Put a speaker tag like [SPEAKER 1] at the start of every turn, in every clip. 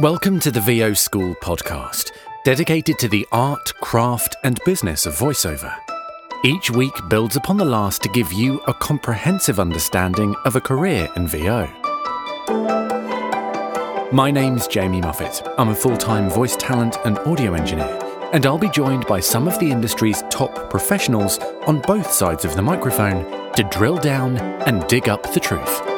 [SPEAKER 1] Welcome to the VO School podcast, dedicated to the art, craft, and business of voiceover. Each week builds upon the last to give you a comprehensive understanding of a career in VO. My name's Jamie Muffett. I'm a full time voice talent and audio engineer, and I'll be joined by some of the industry's top professionals on both sides of the microphone to drill down and dig up the truth.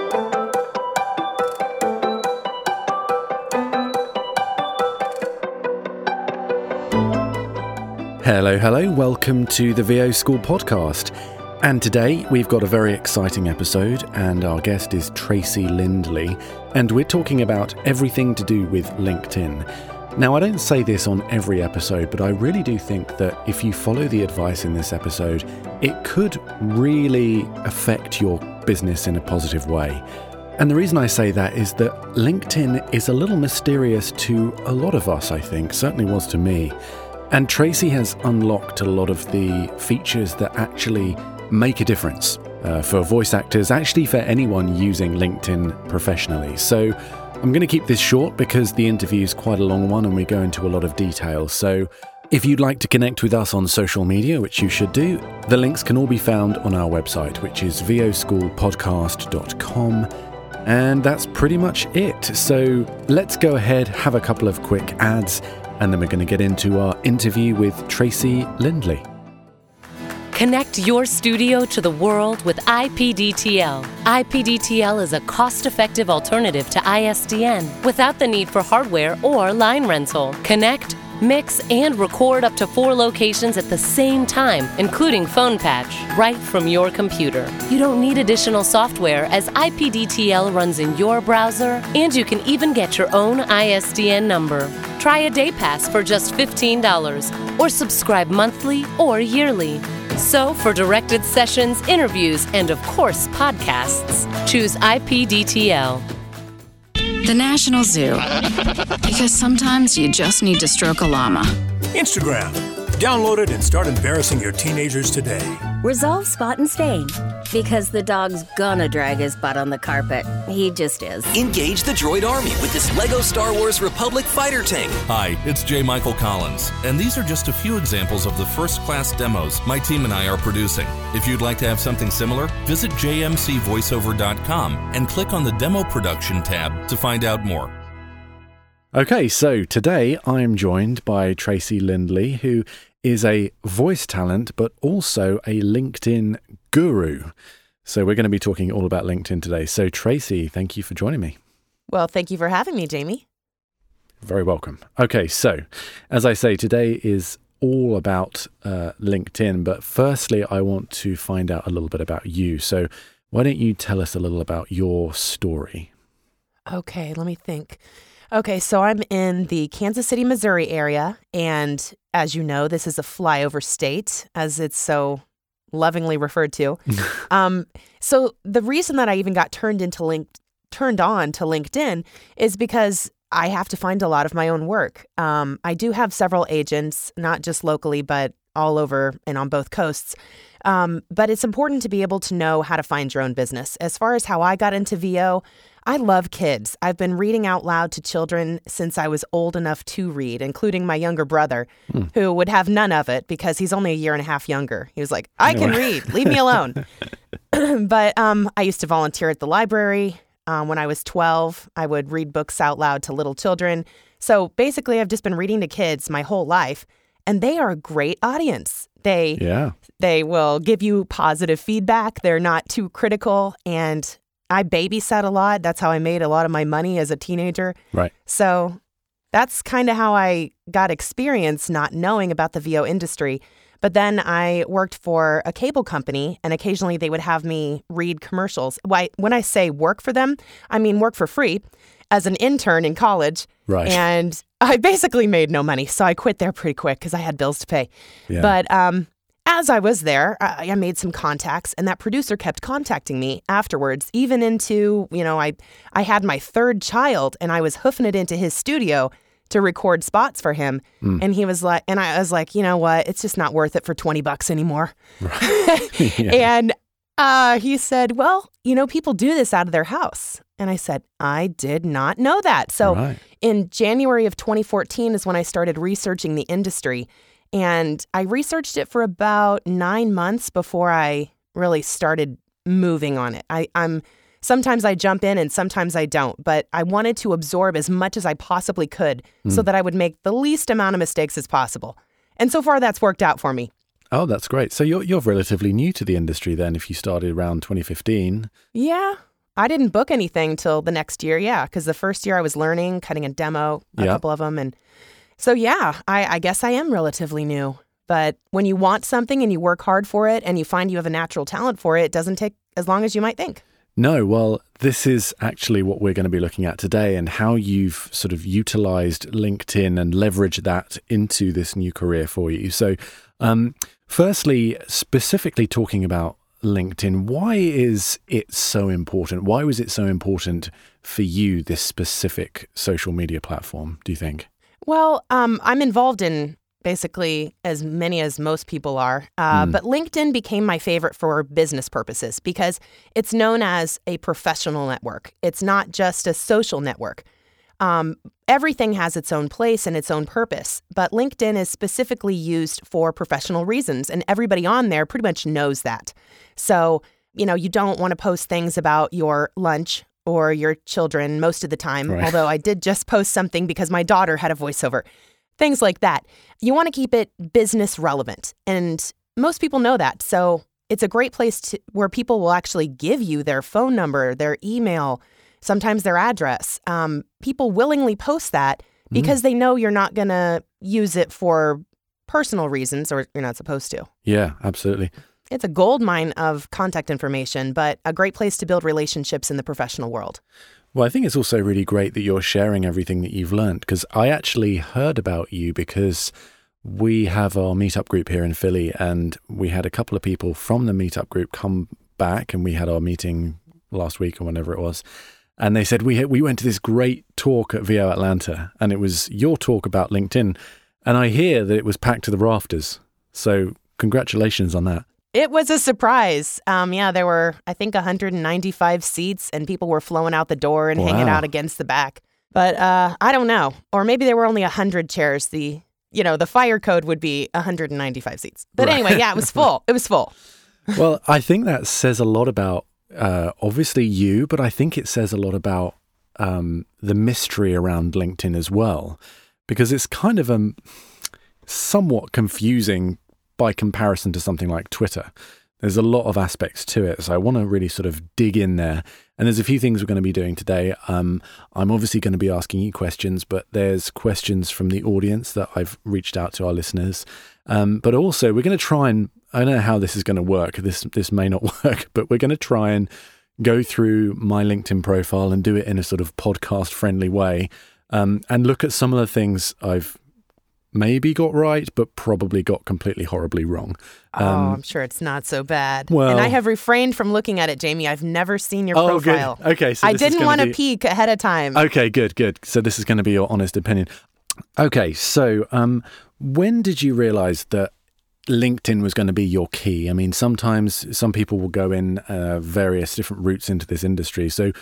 [SPEAKER 1] Hello, hello, welcome to the VO School podcast. And today we've got a very exciting episode, and our guest is Tracy Lindley, and we're talking about everything to do with LinkedIn. Now, I don't say this on every episode, but I really do think that if you follow the advice in this episode, it could really affect your business in a positive way. And the reason I say that is that LinkedIn is a little mysterious to a lot of us, I think, certainly was to me. And Tracy has unlocked a lot of the features that actually make a difference uh, for voice actors, actually for anyone using LinkedIn professionally. So I'm going to keep this short because the interview is quite a long one and we go into a lot of detail. So if you'd like to connect with us on social media, which you should do, the links can all be found on our website, which is voschoolpodcast.com. And that's pretty much it. So let's go ahead, have a couple of quick ads, and then we're going to get into our interview with Tracy Lindley.
[SPEAKER 2] Connect your studio to the world with IPDTL. IPDTL is a cost effective alternative to ISDN without the need for hardware or line rental. Connect, mix, and record up to four locations at the same time, including phone patch, right from your computer. You don't need additional software as IPDTL runs in your browser, and you can even get your own ISDN number. Try a day pass for just $15 or subscribe monthly or yearly. So, for directed sessions, interviews, and of course, podcasts, choose IPDTL.
[SPEAKER 3] The National Zoo. Because sometimes you just need to stroke a llama.
[SPEAKER 4] Instagram. Download it and start embarrassing your teenagers today.
[SPEAKER 5] Resolve spot and stain. Because the dog's gonna drag his butt on the carpet. He just is.
[SPEAKER 6] Engage the droid army with this LEGO Star Wars Republic fighter tank.
[SPEAKER 7] Hi, it's J. Michael Collins, and these are just a few examples of the first class demos my team and I are producing. If you'd like to have something similar, visit jmcvoiceover.com and click on the Demo Production tab to find out more.
[SPEAKER 1] Okay, so today I am joined by Tracy Lindley, who is a voice talent but also a LinkedIn guru. So we're going to be talking all about LinkedIn today. So, Tracy, thank you for joining me.
[SPEAKER 8] Well, thank you for having me, Jamie.
[SPEAKER 1] Very welcome. Okay, so as I say, today is all about uh, LinkedIn, but firstly, I want to find out a little bit about you. So, why don't you tell us a little about your story?
[SPEAKER 8] Okay, let me think. Okay, so I'm in the Kansas City, Missouri area. And as you know, this is a flyover state, as it's so lovingly referred to. um, so the reason that I even got turned into link turned on to LinkedIn is because I have to find a lot of my own work. Um, I do have several agents, not just locally, but all over and on both coasts. Um, but it's important to be able to know how to find your own business. As far as how I got into VO, I love kids. I've been reading out loud to children since I was old enough to read, including my younger brother,
[SPEAKER 1] Hmm.
[SPEAKER 8] who would have none of it because he's only a year and a half younger. He was like, I can read, leave me alone. but um, I used to volunteer at the library. Um, when I was 12, I would read books out loud to little children. So basically, I've just been reading to kids my whole life, and they are a great audience. They
[SPEAKER 1] Yeah.
[SPEAKER 8] they will give you positive feedback. They're not too critical. And I babysat a lot. That's how I made a lot of my money as a teenager.
[SPEAKER 1] Right.
[SPEAKER 8] So that's kind of how I got experience not knowing about the VO industry. But then I worked for a cable company, and occasionally they would have me read commercials. Why, when I say work for them, I mean work for free as an intern in college.
[SPEAKER 1] Right.
[SPEAKER 8] And I basically made no money. So I quit there pretty quick because I had bills to pay.
[SPEAKER 1] Yeah.
[SPEAKER 8] But um, as I was there, I, I made some contacts, and that producer kept contacting me afterwards, even into, you know, I, I had my third child and I was hoofing it into his studio to record spots for him. And he was like, and I was like, you know what? It's just not worth it for 20 bucks anymore. And uh, he said, well, you know, people do this out of their house. And I said, I did not know that. So
[SPEAKER 1] Right.
[SPEAKER 8] in January of 2014 is when I started researching the industry. And I researched it for about nine months before I really started moving on it. I, I'm sometimes I jump in and sometimes I don't, but I wanted to absorb as much as I possibly could so hmm. that I would make the least amount of mistakes as possible. And so far that's worked out for me.
[SPEAKER 1] Oh, that's great. So you're you're relatively new to the industry then. If you started around 2015,
[SPEAKER 8] Yeah. I didn't book anything till the next year. Yeah. Because the first year I was learning, cutting a demo, a
[SPEAKER 1] Yeah.
[SPEAKER 8] couple of them. And so, yeah, I, I guess I am relatively new. But when you want something and you work hard for it and you find you have a natural talent for it, it doesn't take as long as you might think.
[SPEAKER 1] No, well, this is actually what we're going to be looking at today and how you've sort of utilized LinkedIn and leveraged that into this new career for you. So, um, firstly, specifically talking about LinkedIn, why is it so important? Why was it so important for you, this specific social media platform, do you think?
[SPEAKER 8] Well, um, I'm involved in basically as many as most people are. Uh, But LinkedIn became my favorite for business purposes because it's known as a professional network. It's not just a social network. Um, everything has its own place and its own purpose, but LinkedIn is specifically used for professional reasons, and everybody on there pretty much knows that. So, you know, you don't want to post things about your lunch or your children most of the time,
[SPEAKER 1] Right.
[SPEAKER 8] although I did just post something because my daughter had a voiceover. Things like that. You want to keep it business relevant, and most people know that. So, it's a great place to, where people will actually give you their phone number, their email, sometimes their address. Um, people willingly post that because they know you're not going to use it for personal reasons or you're not supposed to.
[SPEAKER 1] Yeah, absolutely.
[SPEAKER 8] It's a gold mine of contact information, but a great place to build relationships in the professional world.
[SPEAKER 1] Well, I think it's also really great that you're sharing everything that you've learned because I actually heard about you because we have our meetup group here in Philly and we had a couple of people from the meetup group come back and we had our meeting last week or whenever it was. And they said we we went to this great talk at VO Atlanta and it was your talk about LinkedIn and I hear that it was packed to the rafters. So congratulations on that.
[SPEAKER 8] It was a surprise. Um, yeah, there were, I think, 195 seats, and people were flowing out the door and hanging out against the back. But uh, I don't know. Or maybe there were only 100 chairs. The, you know, the fire code would be 195 seats. But
[SPEAKER 1] Right.
[SPEAKER 8] anyway, yeah, it was full. It was full.
[SPEAKER 1] well, I think that says a lot about uh, obviously you, but I think it says a lot about um, the mystery around LinkedIn as well, because it's kind of um, somewhat confusing by comparison to something like Twitter. There's a lot of aspects to it, so I want to really sort of dig in there. And there's a few things we're going to be doing today. Um, I'm obviously going to be asking you questions, but there's questions from the audience that I've reached out to our listeners. Um, but also, we're going to try and I don't know how this is going to work. This this may not work, but we're going to try and go through my LinkedIn profile and do it in a sort of podcast friendly way, um, and look at some of the things I've maybe got right, but probably got completely horribly wrong.
[SPEAKER 8] oh, I'm sure it's not so bad.
[SPEAKER 1] Um, well-
[SPEAKER 8] and I have refrained from looking at it, Jamie. I've never seen your
[SPEAKER 1] Oh, good.
[SPEAKER 8] profile.
[SPEAKER 1] Okay, so
[SPEAKER 8] I didn't want to
[SPEAKER 1] be-
[SPEAKER 8] peek ahead of time.
[SPEAKER 1] Okay, good, good. So this is going to be your honest opinion. Okay, so um, when did you realize that LinkedIn was going to be your key? I mean, sometimes some people will go in uh, various different routes into this industry. So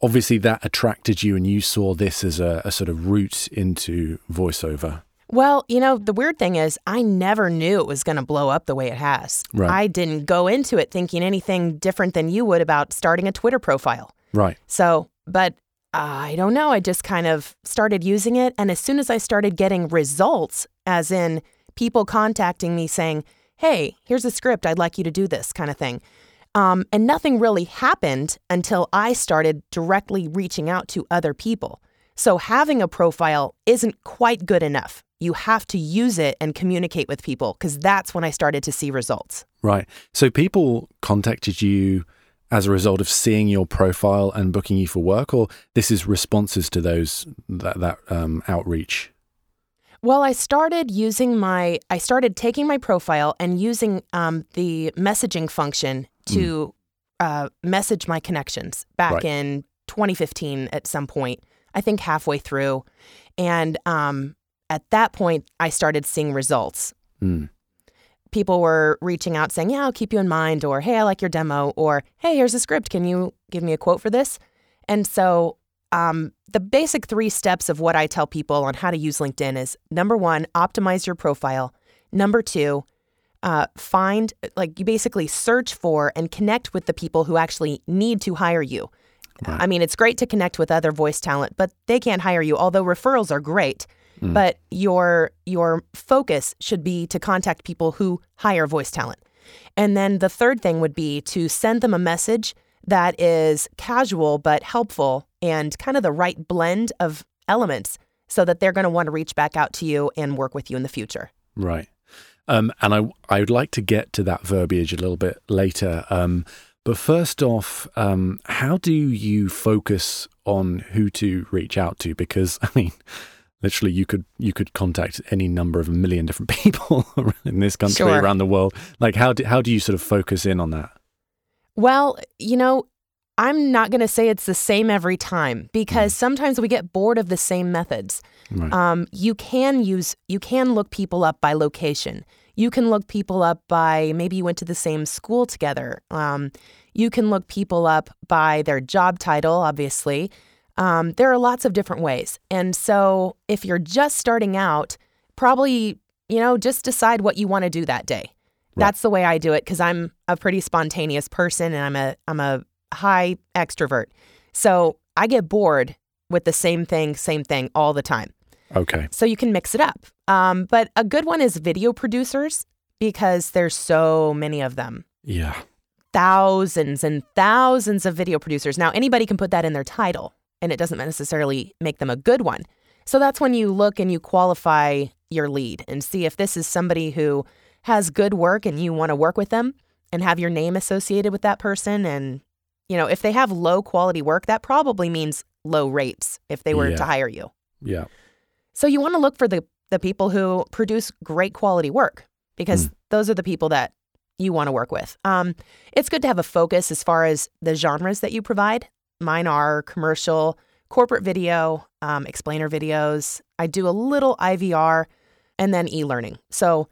[SPEAKER 1] obviously that attracted you, and you saw this as a, a sort of route into voiceover.
[SPEAKER 8] Well, you know, the weird thing is, I never knew it was going to blow up the way it has.
[SPEAKER 1] Right.
[SPEAKER 8] I didn't go into it thinking anything different than you would about starting a Twitter profile.
[SPEAKER 1] Right.
[SPEAKER 8] So, but I don't know. I just kind of started using it. And as soon as I started getting results, as in people contacting me saying, hey, here's a script, I'd like you to do this kind of thing. Um, and nothing really happened until I started directly reaching out to other people. So having a profile isn't quite good enough. You have to use it and communicate with people because that's when I started to see results.
[SPEAKER 1] Right. So people contacted you as a result of seeing your profile and booking you for work, or this is responses to those that that um, outreach.
[SPEAKER 8] Well, I started using my, I started taking my profile and using um, the messaging function to uh, message my connections back
[SPEAKER 1] Right.
[SPEAKER 8] in 2015 at some point, I think halfway through. And um, at that point, I started seeing results.
[SPEAKER 1] Mm.
[SPEAKER 8] People were reaching out saying, Yeah, I'll keep you in mind, or Hey, I like your demo, or Hey, here's a script. Can you give me a quote for this? And so, um, the basic three steps of what I tell people on how to use LinkedIn is number one, optimize your profile. Number two, uh, find, like, you basically search for and connect with the people who actually need to hire you. I mean, it's great to connect with other voice talent, but they can't hire you, although referrals are great. But your your focus should be to contact people who hire voice talent. And then the third thing would be to send them a message that is casual but helpful and kind of the right blend of elements so that they're going to want to reach back out to you and work with you in the future.
[SPEAKER 1] Right. Um, and I I would like to get to that verbiage a little bit later. Um, but first off, um, how do you focus on who to reach out to? Because I mean, literally, you could you could contact any number of a million different people in this country,
[SPEAKER 8] Sure.
[SPEAKER 1] around the world. Like, how do, how do you sort of focus in on that?
[SPEAKER 8] Well, you know, I'm not going to say it's the same every time because sometimes we get bored of the same methods.
[SPEAKER 1] Right.
[SPEAKER 8] Um, you can use, you can look people up by location. You can look people up by maybe you went to the same school together. Um, you can look people up by their job title, obviously. Um, there are lots of different ways. And so if you're just starting out, probably, you know, just decide what you want to do that day. That's the way I do it because I'm a pretty spontaneous person and I'm a I'm a high extrovert. So I get bored with the same thing, same thing all the time.
[SPEAKER 1] Okay.
[SPEAKER 8] So you can mix it up. Um, but a good one is video producers because there's so many of them.
[SPEAKER 1] Yeah.
[SPEAKER 8] Thousands and thousands of video producers. Now anybody can put that in their title and it doesn't necessarily make them a good one. So that's when you look and you qualify your lead and see if this is somebody who has good work and you want to work with them and have your name associated with that person and you know, if they have low quality work, that probably means low rates if they were
[SPEAKER 1] Yeah.
[SPEAKER 8] to hire you.
[SPEAKER 1] Yeah.
[SPEAKER 8] So you want to look for the the people who produce great quality work because those are the people that you want to work with. Um, it's good to have a focus as far as the genres that you provide. Mine are commercial, corporate video, um, explainer videos. I do a little IVR, and then e-learning. So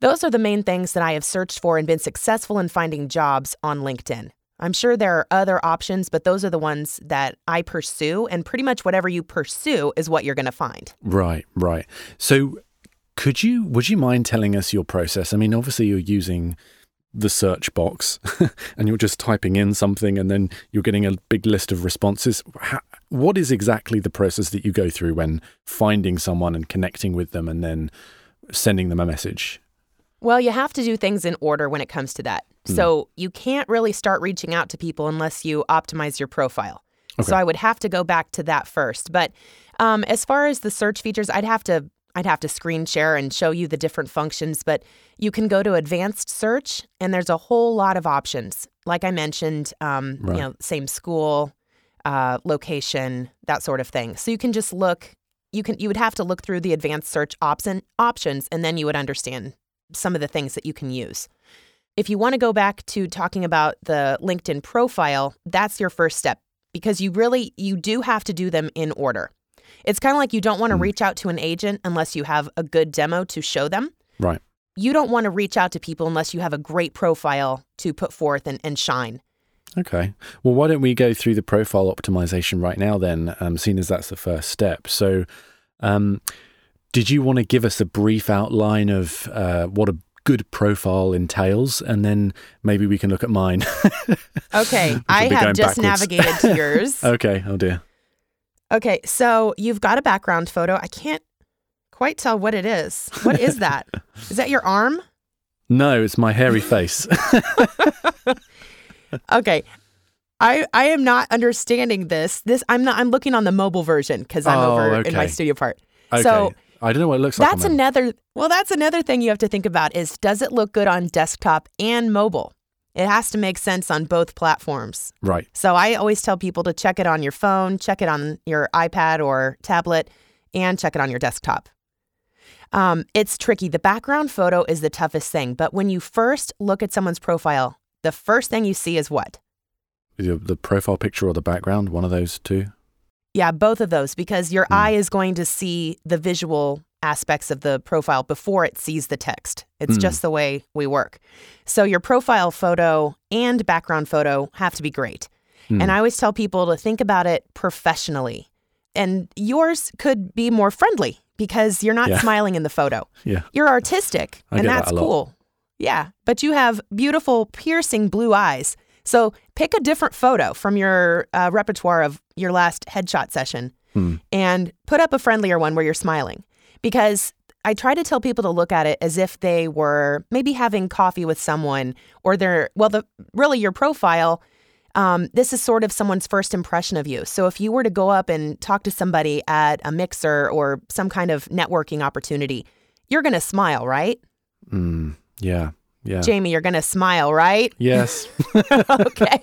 [SPEAKER 8] those are the main things that I have searched for and been successful in finding jobs on LinkedIn. I'm sure there are other options, but those are the ones that I pursue. And pretty much whatever you pursue is what you're going to find.
[SPEAKER 1] Right, right. So, could you, would you mind telling us your process? I mean, obviously, you're using the search box and you're just typing in something and then you're getting a big list of responses. How, what is exactly the process that you go through when finding someone and connecting with them and then sending them a message?
[SPEAKER 8] Well, you have to do things in order when it comes to that. So you can't really start reaching out to people unless you optimize your profile. So I would have to go back to that first. But um, as far as the search features, I'd have to I'd have to screen share and show you the different functions. But you can go to advanced search, and there's a whole lot of options. Like I mentioned, um,
[SPEAKER 1] Right.
[SPEAKER 8] you know, same school, uh, location, that sort of thing. So you can just look. You can you would have to look through the advanced search option options, and then you would understand some of the things that you can use. If you want to go back to talking about the LinkedIn profile, that's your first step because you really you do have to do them in order. It's kind of like you don't want to reach out to an agent unless you have a good demo to show them.
[SPEAKER 1] Right.
[SPEAKER 8] You don't want to reach out to people unless you have a great profile to put forth and, and shine.
[SPEAKER 1] Okay. Well, why don't we go through the profile optimization right now then, um, seeing as that's the first step? So, um, did you want to give us a brief outline of uh, what a good profile entails, and then maybe we can look at mine?
[SPEAKER 8] Okay, I have just
[SPEAKER 1] backwards.
[SPEAKER 8] navigated to yours.
[SPEAKER 1] okay. Oh dear.
[SPEAKER 8] Okay, so you've got a background photo. I can't quite tell what it is. What is that? is that your arm?
[SPEAKER 1] No, it's my hairy face.
[SPEAKER 8] Okay. I I am not understanding this. This I'm not I'm looking on the mobile version because I'm
[SPEAKER 1] Oh,
[SPEAKER 8] over in my studio part.
[SPEAKER 1] okay.
[SPEAKER 8] So
[SPEAKER 1] I don't know what it looks like.
[SPEAKER 8] that's another well, that's another thing you have to think about is does it look good on desktop and mobile? It has to make sense on both platforms.
[SPEAKER 1] right.
[SPEAKER 8] So I always tell people to check it on your phone, check it on your iPad or tablet, and check it on your desktop. Um, it's tricky. The background photo is the toughest thing, but when you first look at someone's profile, the first thing you see is what?
[SPEAKER 1] The, the profile picture or the background, one of those two.
[SPEAKER 8] Yeah, both of those, because your hmm. eye is going to see the visual aspects of the profile before it sees the text. It's hmm. just the way we work. So your profile photo and background photo have to be great. And hmm. I always tell people to think about it professionally. And yours could be more friendly because you're not
[SPEAKER 1] Yeah.
[SPEAKER 8] smiling in the photo.
[SPEAKER 1] Yeah.
[SPEAKER 8] You're artistic,
[SPEAKER 1] I
[SPEAKER 8] and
[SPEAKER 1] get that
[SPEAKER 8] that's cool. Yeah, but you have beautiful, piercing blue eyes. So pick a different photo from your uh, repertoire of your last headshot session
[SPEAKER 1] Hmm.
[SPEAKER 8] and put up a friendlier one where you're smiling. Because I try to tell people to look at it as if they were maybe having coffee with someone or they're, well, the really your profile. Um, this is sort of someone's first impression of you. So if you were to go up and talk to somebody at a mixer or some kind of networking opportunity, you're going to smile, right?
[SPEAKER 1] Mm, yeah. Yeah.
[SPEAKER 8] Jamie, you're going to smile, right?
[SPEAKER 1] yes.
[SPEAKER 8] okay.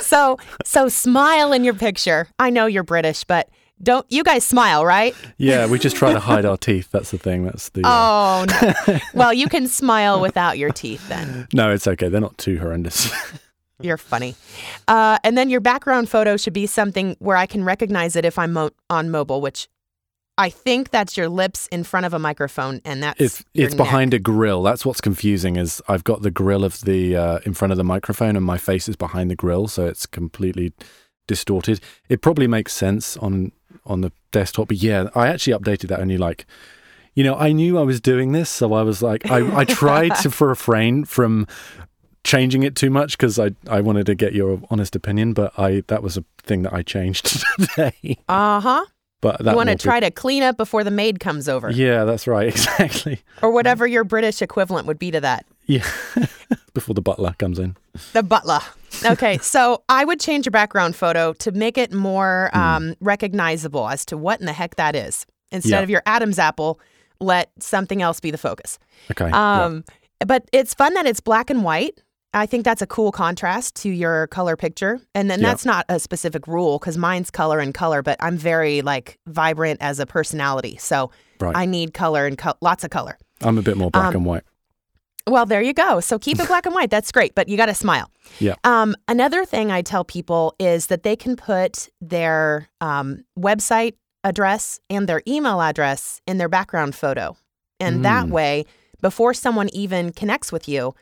[SPEAKER 8] So, so smile in your picture. I know you're British, but don't you guys smile, right?
[SPEAKER 1] yeah. We just try to hide our teeth. That's the thing. That's the. uh,
[SPEAKER 8] Oh, no. well, you can smile without your teeth then.
[SPEAKER 1] no, it's okay. They're not too horrendous.
[SPEAKER 8] You're funny. Uh, and then your background photo should be something where I can recognize it if I'm mo- on mobile, which I think that's your lips in front of a microphone, and that's
[SPEAKER 1] it's it's behind a grill. That's what's confusing. Is I've got the grill of the uh, in front of the microphone, and my face is behind the grill, so it's completely distorted. It probably makes sense on on the desktop, but yeah, I actually updated that only like. You know, I knew I was doing this, so I was like, I, I tried to for refrain from changing it too much because I, I wanted to get your honest opinion, but I that was a thing that I changed today.
[SPEAKER 8] Uh huh.
[SPEAKER 1] But that
[SPEAKER 8] You want to
[SPEAKER 1] will be-
[SPEAKER 8] try to clean up before the maid comes over,
[SPEAKER 1] Yeah, that's right, exactly.
[SPEAKER 8] or whatever your British equivalent would be to that.
[SPEAKER 1] Yeah, before the butler comes in.
[SPEAKER 8] The butler. Okay, so I would change your background photo to make it more um, recognizable as to what in the heck that is. Instead
[SPEAKER 1] Yeah.
[SPEAKER 8] of your Adam's apple, let something else be the focus.
[SPEAKER 1] Okay. yeah.
[SPEAKER 8] Um, But it's fun that it's black and white. I think that's a cool contrast to your color picture. And then
[SPEAKER 1] Yeah.
[SPEAKER 8] that's not a specific rule because mine's color and color, but I'm very like vibrant as a personality. So
[SPEAKER 1] Right.
[SPEAKER 8] I need color and co- lots of color.
[SPEAKER 1] I'm a bit more black
[SPEAKER 8] um,
[SPEAKER 1] and white.
[SPEAKER 8] Well, there you go. So keep it black and white. That's great, but you got to smile.
[SPEAKER 1] Yeah.
[SPEAKER 8] Um, another thing I tell people is that they can put their um, website address and their email address in their background photo. And that
[SPEAKER 1] Mm.
[SPEAKER 8] way, before someone even connects with you,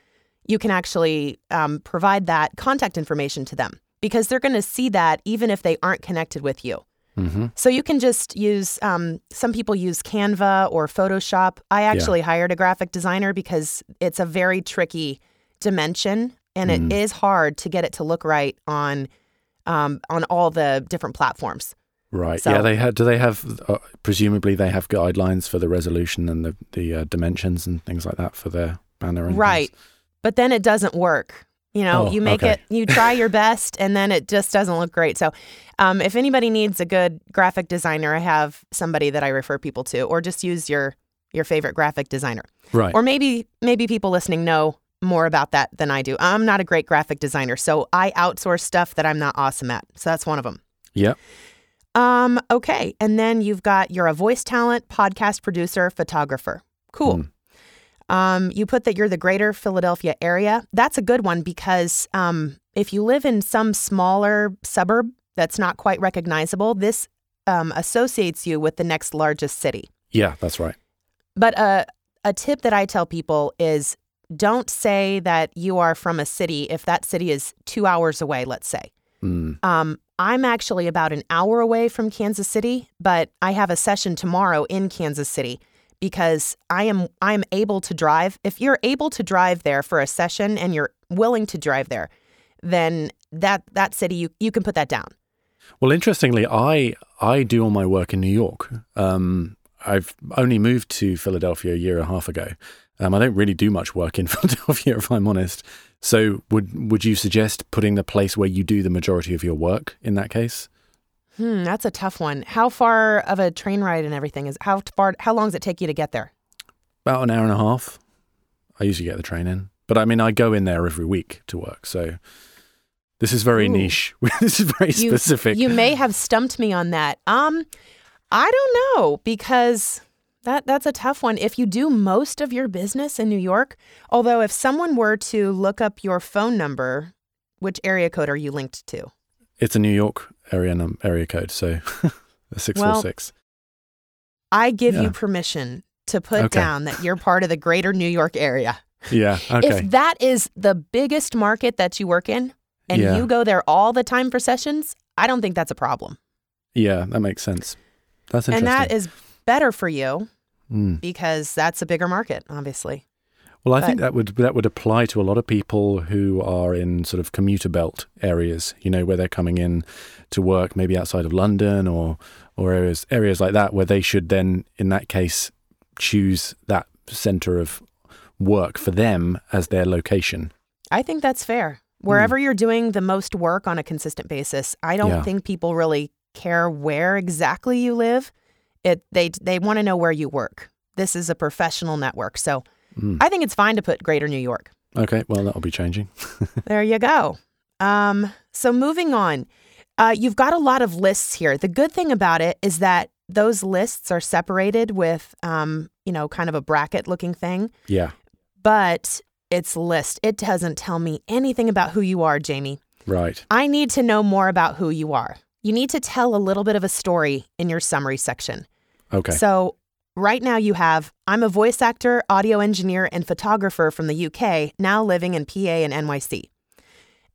[SPEAKER 8] you can actually um, provide that contact information to them because they're going to see that even if they aren't connected with you.
[SPEAKER 1] hmm
[SPEAKER 8] So you can just use, um, some people use Canva or Photoshop. I actually hired a graphic designer because it's a very tricky dimension and it
[SPEAKER 1] Mm.
[SPEAKER 8] is hard to get it to look right on um, on all the different platforms.
[SPEAKER 1] Right.
[SPEAKER 8] So-
[SPEAKER 1] yeah, they had. Do they have? Uh, presumably, they have guidelines for the resolution and the the uh, dimensions and things like that for their banner.
[SPEAKER 8] Right.
[SPEAKER 1] things.
[SPEAKER 8] But then it doesn't work. You know,
[SPEAKER 1] Oh,
[SPEAKER 8] you make
[SPEAKER 1] okay.
[SPEAKER 8] it, you try your best, and then it just doesn't look great. So, um, if anybody needs a good graphic designer, I have somebody that I refer people to, or just use your your favorite graphic designer.
[SPEAKER 1] Right.
[SPEAKER 8] Or maybe maybe people listening know more about that than I do. I'm not a great graphic designer, so I outsource stuff that I'm not awesome at. So that's one of them.
[SPEAKER 1] yeah.
[SPEAKER 8] Um, okay. And then you've got you're a voice talent, podcast producer, photographer. Cool.
[SPEAKER 1] Mm.
[SPEAKER 8] Um, you put that you're the greater Philadelphia area. That's a good one because um, if you live in some smaller suburb that's not quite recognizable, this um, associates you with the next largest city.
[SPEAKER 1] Yeah, that's right.
[SPEAKER 8] But a a tip that I tell people is don't say that you are from a city if that city is two hours away, let's say.
[SPEAKER 1] Mm.
[SPEAKER 8] Um, I'm actually about an hour away from Kansas City, but I have a session tomorrow in Kansas City because I am I'm able to drive. If you're able to drive there for a session and you're willing to drive there, then that that city you you can put that down.
[SPEAKER 1] Well, interestingly, I I do all my work in New York. Um, I've only moved to Philadelphia a year and a half ago. Um, I don't really do much work in Philadelphia, if I'm honest. So, would would you suggest putting the place where you do the majority of your work in that case?
[SPEAKER 8] Hmm, that's a tough one. How far of a train ride and everything is how far how long does it take you to get there?
[SPEAKER 1] About an hour and a half. I usually get the train in, but I mean, I go in there every week to work. So, this is very
[SPEAKER 8] Ooh.
[SPEAKER 1] niche. this is very
[SPEAKER 8] You-
[SPEAKER 1] specific.
[SPEAKER 8] You may have stumped me on that. Um, I don't know because that that's a tough one. If you do most of your business in New York, although if someone were to look up your phone number, which area code are you linked to?
[SPEAKER 1] it's a New York area num- area code, so six four six.
[SPEAKER 8] I give
[SPEAKER 1] Yeah.
[SPEAKER 8] you permission to put
[SPEAKER 1] Okay.
[SPEAKER 8] down that you're part of the greater New York area.
[SPEAKER 1] Yeah. Okay.
[SPEAKER 8] If that is the biggest market that you work in, and
[SPEAKER 1] Yeah.
[SPEAKER 8] you go there all the time for sessions, I don't think that's a problem.
[SPEAKER 1] Yeah, that makes sense. That's interesting.
[SPEAKER 8] And that is better for you
[SPEAKER 1] Mm.
[SPEAKER 8] because that's a bigger market, obviously.
[SPEAKER 1] Well, I think that would that would apply to a lot of people who are in sort of commuter belt areas. You know, where they're coming in to work, maybe outside of London or or areas areas like that, where they should then, in that case, choose that center of work for them as their location.
[SPEAKER 8] I think that's fair. Wherever hmm. you're doing the most work on a consistent basis, I don't
[SPEAKER 1] Yeah.
[SPEAKER 8] think people really care where exactly you live. It they they want to know where you work. This is a professional network, so
[SPEAKER 1] Mm.
[SPEAKER 8] I think it's fine to put Greater New York.
[SPEAKER 1] Okay, well, that'll be changing.
[SPEAKER 8] There you go. Um, so moving on, uh, you've got a lot of lists here. The good thing about it is that those lists are separated with, um, you know, kind of a bracket looking thing,
[SPEAKER 1] Yeah,
[SPEAKER 8] but it's list. It doesn't tell me anything about who you are, Jamie.
[SPEAKER 1] right.
[SPEAKER 8] I need to know more about who you are. You need to tell a little bit of a story in your summary section.
[SPEAKER 1] Okay.
[SPEAKER 8] So, right now you have I'm a voice actor, audio engineer, and photographer from the UK, now living in PA and NYC.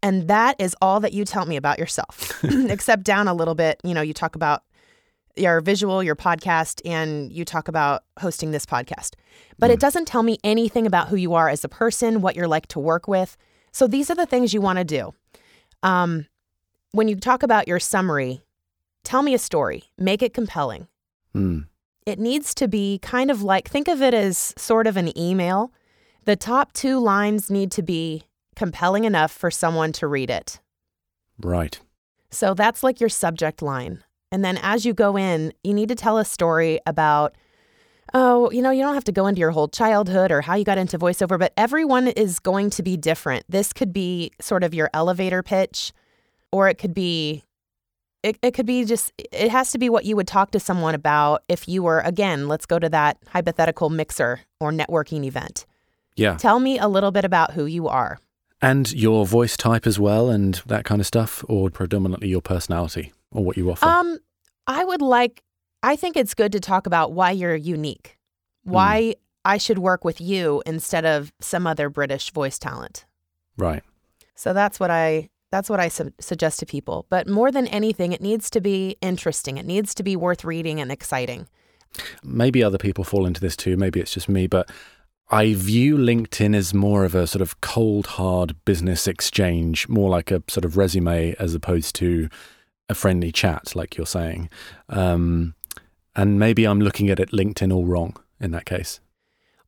[SPEAKER 8] And that is all that you tell me about yourself, except down a little bit. You know, you talk about your visual, your podcast, and you talk about hosting this podcast. But it doesn't tell me anything about who you are as a person, what you're like to work with. So these are the things you want to do. Um, when you talk about your summary, tell me a story, make it compelling
[SPEAKER 1] Mm.
[SPEAKER 8] It needs to be kind of like think of it as sort of an email. The top two lines need to be compelling enough for someone to read it.
[SPEAKER 1] Right.
[SPEAKER 8] So that's like your subject line. And then as you go in, you need to tell a story about, oh, you know, you don't have to go into your whole childhood or how you got into voiceover, but everyone is going to be different. This could be sort of your elevator pitch, or it could be. It, it could be just, it has to be what you would talk to someone about if you were, again, let's go to that hypothetical mixer or networking event.
[SPEAKER 1] Yeah.
[SPEAKER 8] Tell me a little bit about who you are.
[SPEAKER 1] And your voice type as well, and that kind of stuff, or predominantly your personality or what you offer.
[SPEAKER 8] Um, I would like. I think it's good to talk about why you're unique, why I should work with you instead of some other British voice talent.
[SPEAKER 1] right.
[SPEAKER 8] So that's what I that's what I su- suggest to people. But more than anything, it needs to be interesting. It needs to be worth reading and exciting.
[SPEAKER 1] maybe other people fall into this too. Maybe it's just me, but I view LinkedIn as more of a sort of cold, hard business exchange, more like a sort of resume as opposed to a friendly chat, like you're saying. Um, and maybe I'm looking at it LinkedIn all wrong in that case.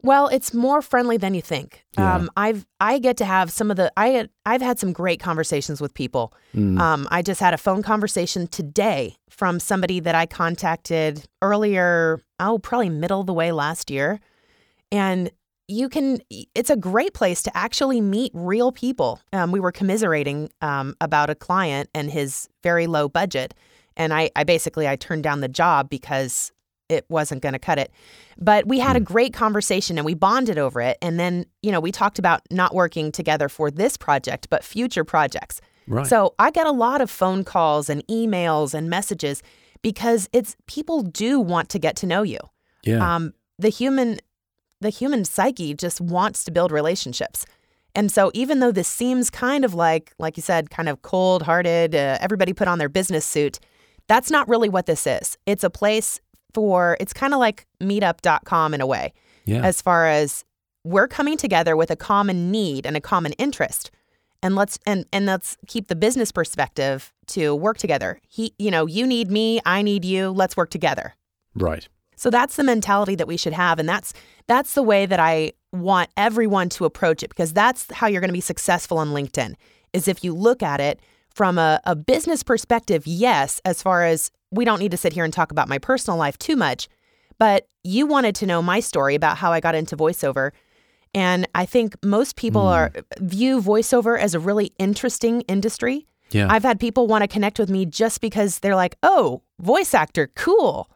[SPEAKER 8] Well, it's more friendly than you think.
[SPEAKER 1] Yeah.
[SPEAKER 8] Um, I've I get to have some of the I I've had some great conversations with people.
[SPEAKER 1] Mm.
[SPEAKER 8] Um, I just had a phone conversation today from somebody that I contacted earlier. Oh, probably middle of the way last year, and you can. It's a great place to actually meet real people. Um, we were commiserating um, about a client and his very low budget, and I, I basically I turned down the job because it wasn't going to cut it. But we had a great conversation and we bonded over it. And then, you know, we talked about not working together for this project, but future projects.
[SPEAKER 1] Right.
[SPEAKER 8] So I get a lot of phone calls and emails and messages because it's people do want to get to know you.
[SPEAKER 1] yeah.
[SPEAKER 8] Um, the human, the human psyche just wants to build relationships. And so even though this seems kind of like, like you said, kind of cold hearted, uh, everybody put on their business suit, that's not really what this is. It's a place for, it's kind of like meetup.com in a way.
[SPEAKER 1] Yeah.
[SPEAKER 8] as far as we're coming together with a common need and a common interest. And let's and and let's keep the business perspective to work together. He you know you need me i need you let's work together.
[SPEAKER 1] Right.
[SPEAKER 8] so that's the mentality that we should have. And that's that's the way that i want everyone to approach it because that's how you're going to be successful on linkedin is if you look at it from a, a business perspective yes as far as we don't need to sit here and talk about my personal life too much but you wanted to know my story about how I got into voiceover. And I think most people hmm. are view voiceover as a really interesting industry.
[SPEAKER 1] Yeah.
[SPEAKER 8] I've had people want to connect with me just because they're like, "Oh, voice actor, cool."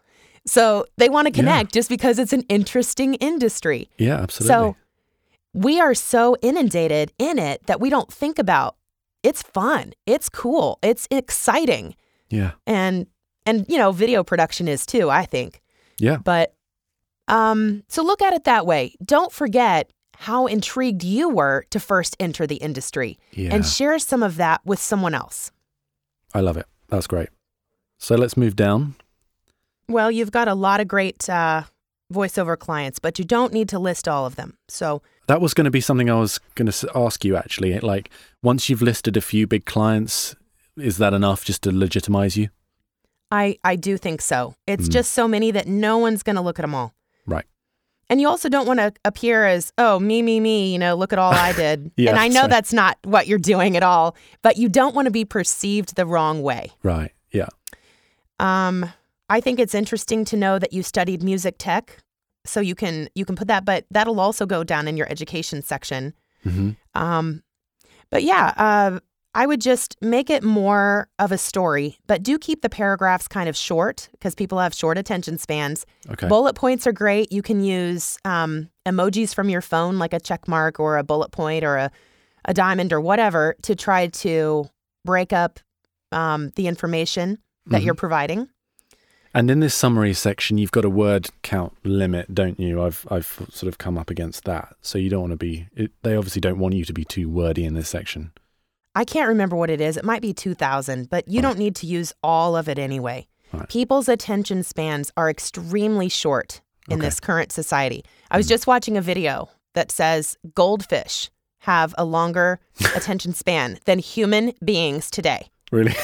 [SPEAKER 8] So they want to
[SPEAKER 1] Yeah.
[SPEAKER 8] connect just because it's an interesting industry.
[SPEAKER 1] yeah, absolutely.
[SPEAKER 8] So we are so inundated in it that we don't think about it's fun, it's cool, it's exciting.
[SPEAKER 1] yeah.
[SPEAKER 8] And and you know, video production is too, I think.
[SPEAKER 1] Yeah.
[SPEAKER 8] But um, so look at it that way. Don't forget, how intrigued you were to first enter the industry
[SPEAKER 1] Yeah.
[SPEAKER 8] and share some of that with someone else.
[SPEAKER 1] I love it. That's great. So let's move down.
[SPEAKER 8] Well, you've got a lot of great uh, voiceover clients, but you don't need to list all of them. So,
[SPEAKER 1] That was going to be something I was going to ask you actually. Like, once you've listed a few big clients, is that enough just to legitimize you?
[SPEAKER 8] I, I do think so. It's
[SPEAKER 1] Mm.
[SPEAKER 8] just so many that no one's going to look at them all.
[SPEAKER 1] Right.
[SPEAKER 8] And you also don't want to appear as, oh, me, me, me, you know, look at all I did.
[SPEAKER 1] Yeah,
[SPEAKER 8] and I know
[SPEAKER 1] sorry.
[SPEAKER 8] that's not what you're doing at all, but you don't want to be perceived the wrong way.
[SPEAKER 1] Right. Yeah.
[SPEAKER 8] Um, I think it's interesting to know that you studied music tech. So you can you can put that, but that'll also go down in your education section.
[SPEAKER 1] hmm
[SPEAKER 8] Um, but yeah, uh, I would just make it more of a story, but do keep the paragraphs kind of short because people have short attention spans.
[SPEAKER 1] Okay.
[SPEAKER 8] Bullet points are great. You can use um, emojis from your phone, like a check mark or a bullet point or a, a diamond or whatever, to try to break up um, the information that
[SPEAKER 1] Mhm.
[SPEAKER 8] you're providing.
[SPEAKER 1] And in this summary section, you've got a word count limit, don't you? I've I've sort of come up against that. So you don't want to be. It, they obviously don't want you to be too wordy in this section.
[SPEAKER 8] I can't remember what it is. It might be 2000, but you
[SPEAKER 1] Right.
[SPEAKER 8] don't need to use all of it anyway.
[SPEAKER 1] Right.
[SPEAKER 8] People's attention spans are extremely short in
[SPEAKER 1] Okay.
[SPEAKER 8] This current society. I was hmm. just watching a video that says goldfish have a longer attention span than human beings today.
[SPEAKER 1] Really?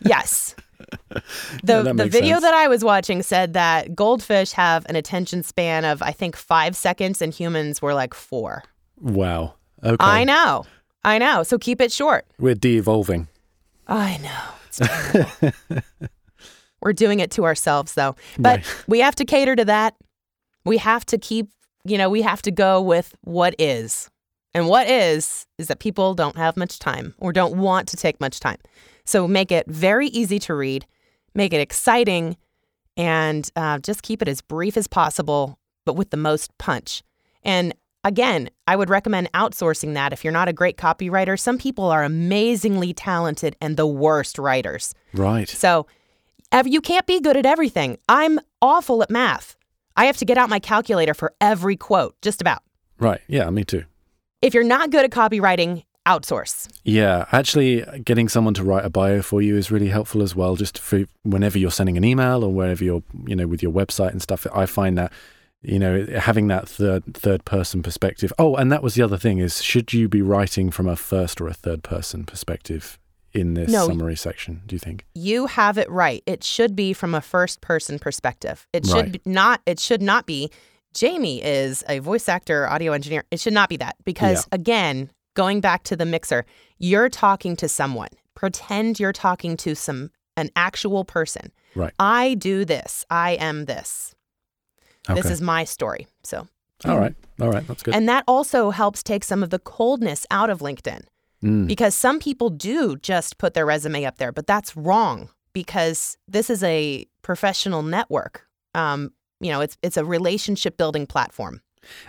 [SPEAKER 8] Yes. The, the video
[SPEAKER 1] sense.
[SPEAKER 8] that I was watching said that goldfish have an attention span of, I think, five seconds, and humans were like four.
[SPEAKER 1] wow. Okay.
[SPEAKER 8] I know. I know. So keep it short.
[SPEAKER 1] We're de-evolving.
[SPEAKER 8] I know. We're doing it to ourselves, though. But
[SPEAKER 1] Right.
[SPEAKER 8] we have to cater to that. We have to keep, you know, we have to go with what is. And what is, is that people don't have much time or don't want to take much time. So make it very easy to read, make it exciting, and uh, just keep it as brief as possible, but with the most punch. And again, I would recommend outsourcing that if you're not a great copywriter. Some people are amazingly talented and the worst writers.
[SPEAKER 1] Right.
[SPEAKER 8] So ev- you can't be good at everything. I'm awful at math. I have to get out my calculator for every quote, just about.
[SPEAKER 1] Right. Yeah. Me too.
[SPEAKER 8] If you're not good at copywriting, outsource.
[SPEAKER 1] Yeah, actually, getting someone to write a bio for you is really helpful as well. Just for whenever you're sending an email or wherever you're, you know, with your website and stuff. I find that, you know, having that third third person perspective. Oh, and that was the other thing is, should you be writing from a first or a third person perspective in this
[SPEAKER 8] No.
[SPEAKER 1] summary section? Do you think?
[SPEAKER 8] You have it right. It should be from a first person perspective. It should
[SPEAKER 1] Right.
[SPEAKER 8] not it should not be Jamie is a voice actor, audio engineer. It should not be that because again, going back to the mixer, you're talking to someone. Pretend you're talking to some an actual person.
[SPEAKER 1] Right.
[SPEAKER 8] I do this. I am this.
[SPEAKER 1] Okay.
[SPEAKER 8] This is my story. So
[SPEAKER 1] all right. All right. That's good.
[SPEAKER 8] And that also helps take some of the coldness out of LinkedIn
[SPEAKER 1] Mm.
[SPEAKER 8] because some people do just put their resume up there, but that's wrong because this is a professional network. Um, you know, it's it's a relationship building platform.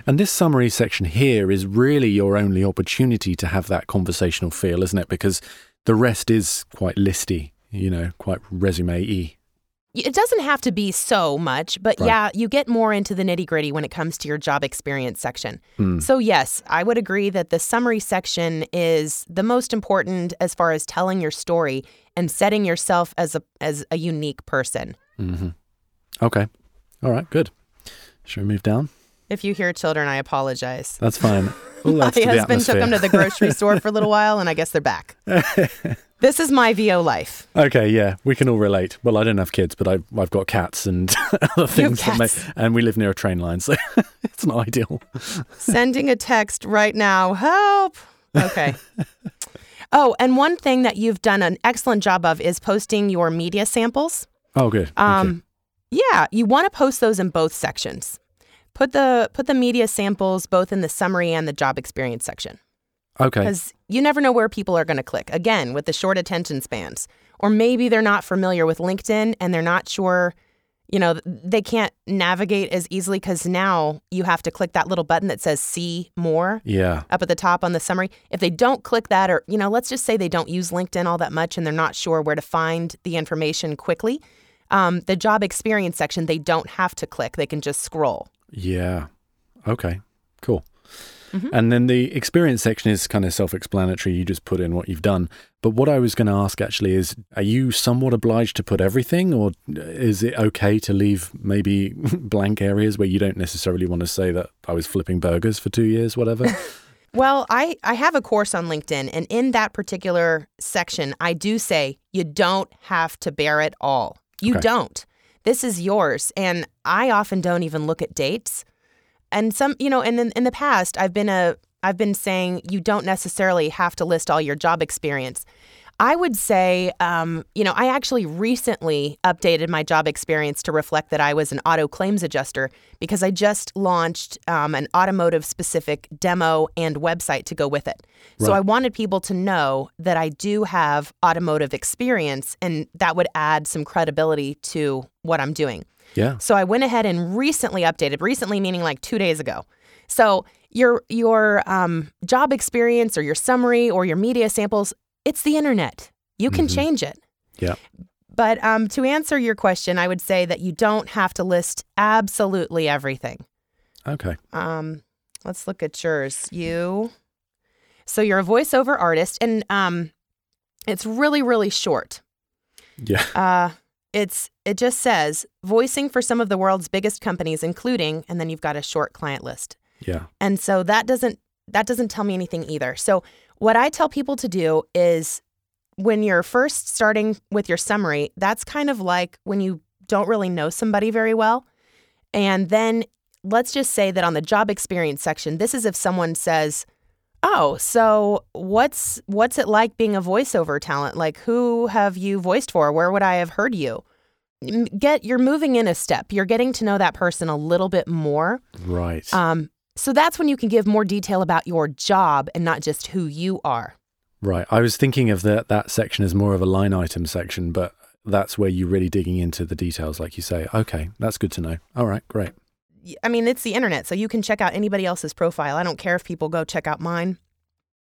[SPEAKER 1] And this summary section here is really your only opportunity to have that conversational feel, isn't it? Because the rest is quite listy, you know, quite resume y.
[SPEAKER 8] It doesn't have to be so much, but
[SPEAKER 1] Right.
[SPEAKER 8] yeah, you get more into the nitty gritty when it comes to your job experience section.
[SPEAKER 1] Hmm.
[SPEAKER 8] So, yes, I would agree that the summary section is the most important as far as telling your story and setting yourself as a as a unique person.
[SPEAKER 1] hmm Okay. All right. Good. Should we move down?
[SPEAKER 8] If you hear children, I apologize.
[SPEAKER 1] That's fine.
[SPEAKER 8] My
[SPEAKER 1] that's to the
[SPEAKER 8] husband took them to the grocery store for a little while, and I guess they're back. this is my VO life.
[SPEAKER 1] Okay, yeah, we can all relate. Well, I don't have kids, but I've, I've got cats and other things,
[SPEAKER 8] cats.
[SPEAKER 1] may, and we live near a train line, so it's not ideal.
[SPEAKER 8] Sending a text right now. Help. Okay. Oh, and one thing that you've done an excellent job of is posting your media samples.
[SPEAKER 1] Oh, good.
[SPEAKER 8] Um, yeah, you want to post those in both sections. Put the put the media samples both in the summary and the job experience section
[SPEAKER 1] okay.
[SPEAKER 8] because you never know where people are going to click. Again, with the short attention spans, or maybe they're not familiar with LinkedIn and they're not sure. You know, they can't navigate as easily because now you have to click that little button that says "See More."
[SPEAKER 1] Yeah.
[SPEAKER 8] up at the top on the summary. If they don't click that, or, you know, let's just say they don't use LinkedIn all that much and they're not sure where to find the information quickly, um, the job experience section, they don't have to click. They can just scroll.
[SPEAKER 1] Yeah. Okay. Cool. Mm-hmm. And then the experience section is kind of self explanatory. You just put in what you've done. But what I was going to ask actually is are you somewhat obliged to put everything, or is it okay to leave maybe blank areas where you don't necessarily want to say that I was flipping burgers for two years, whatever?
[SPEAKER 8] Well, I, I have a course on LinkedIn, and in that particular section, I do say you don't have to bear it all. You
[SPEAKER 1] Okay.
[SPEAKER 8] don't. This is yours. And I often don't even look at dates. And some, you know, and in, in the past, I've been a I've been saying you don't necessarily have to list all your job experience. I would say, um, you know, I actually recently updated my job experience to reflect that I was an auto claims adjuster because I just launched um, an automotive specific demo and website to go with it. So I wanted people to know that I do have automotive experience and that would add some credibility to what I'm doing.
[SPEAKER 1] yeah.
[SPEAKER 8] So I went ahead and recently updated, recently meaning like two days ago. So your your um, job experience or your summary or your media samples, it's the internet. You can change it.
[SPEAKER 1] Yeah.
[SPEAKER 8] But um, to answer your question, I would say that you don't have to list absolutely everything.
[SPEAKER 1] Okay.
[SPEAKER 8] Um, let's look at yours. You, so you're a voiceover artist, and um, it's really really short.
[SPEAKER 1] Yeah.
[SPEAKER 8] Uh, it's it just says voicing for some of the world's biggest companies, including, and then you've got a short client list.
[SPEAKER 1] Yeah.
[SPEAKER 8] And so that doesn't that doesn't tell me anything either. So what I tell people to do is when you're first starting with your summary, that's kind of like when you don't really know somebody very well. And then let's just say that on the job experience section, this is if someone says, "Oh, so what's what's it like being a voiceover talent? Like who have you voiced for? Where would I have heard you?" Get you're moving in a step. You're getting to know that person a little bit more.
[SPEAKER 1] Right.
[SPEAKER 8] Um, so that's when you can give more detail about your job and not just who you are.
[SPEAKER 1] Right. I was thinking of that that section as more of a line item section, but that's where you're really digging into the details, like you say. Okay, that's good to know. All right, great.
[SPEAKER 8] I mean, it's the internet, so you can check out anybody else's profile. I don't care if people go check out mine.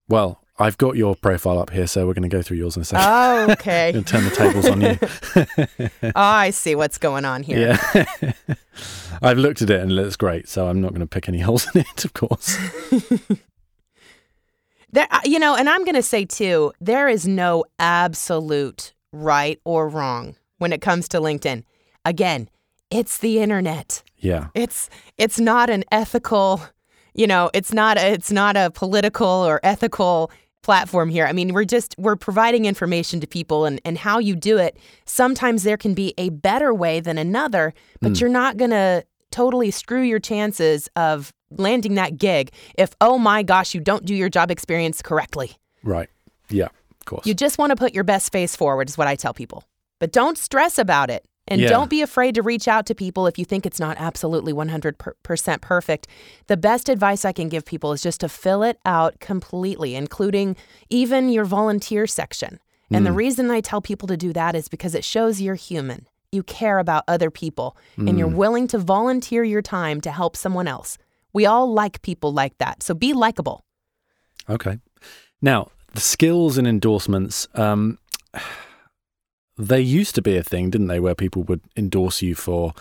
[SPEAKER 1] Well, I've got your profile up here, so we're going to go through yours in a second.
[SPEAKER 8] Oh, okay.
[SPEAKER 1] and turn the tables on you.
[SPEAKER 8] oh, I see what's going on here.
[SPEAKER 1] Yeah. I've looked at it and it looks great, so I'm not going to pick any holes in it, of course.
[SPEAKER 8] There, uh, you know, and I'm going to say too, there is no absolute right or wrong when it comes to LinkedIn. Again, it's the internet.
[SPEAKER 1] Yeah.
[SPEAKER 8] It's it's not an ethical, you know, it's not a, it's not a political or ethical platform here. I mean, we're just we're providing information to people and and how you do it. Sometimes there can be a better way than another, but hmm. you're not going to totally screw your chances of landing that gig if oh my gosh, you don't do your job experience correctly.
[SPEAKER 1] Right. Yeah, of course.
[SPEAKER 8] You just want to put your best face forward, is what I tell people. But don't stress about it. And
[SPEAKER 1] Yeah.
[SPEAKER 8] don't be afraid to reach out to people if you think it's not absolutely 100% perfect. The best advice I can give people is just to fill it out completely, including even your volunteer section. And the reason I tell people to do that is because it shows you're human. You care about other people and you're willing to volunteer your time to help someone else. We all like people like that. So be likable.
[SPEAKER 1] Okay. Now, the skills and endorsements, um, they used to be a thing, didn't they, where people would endorse you for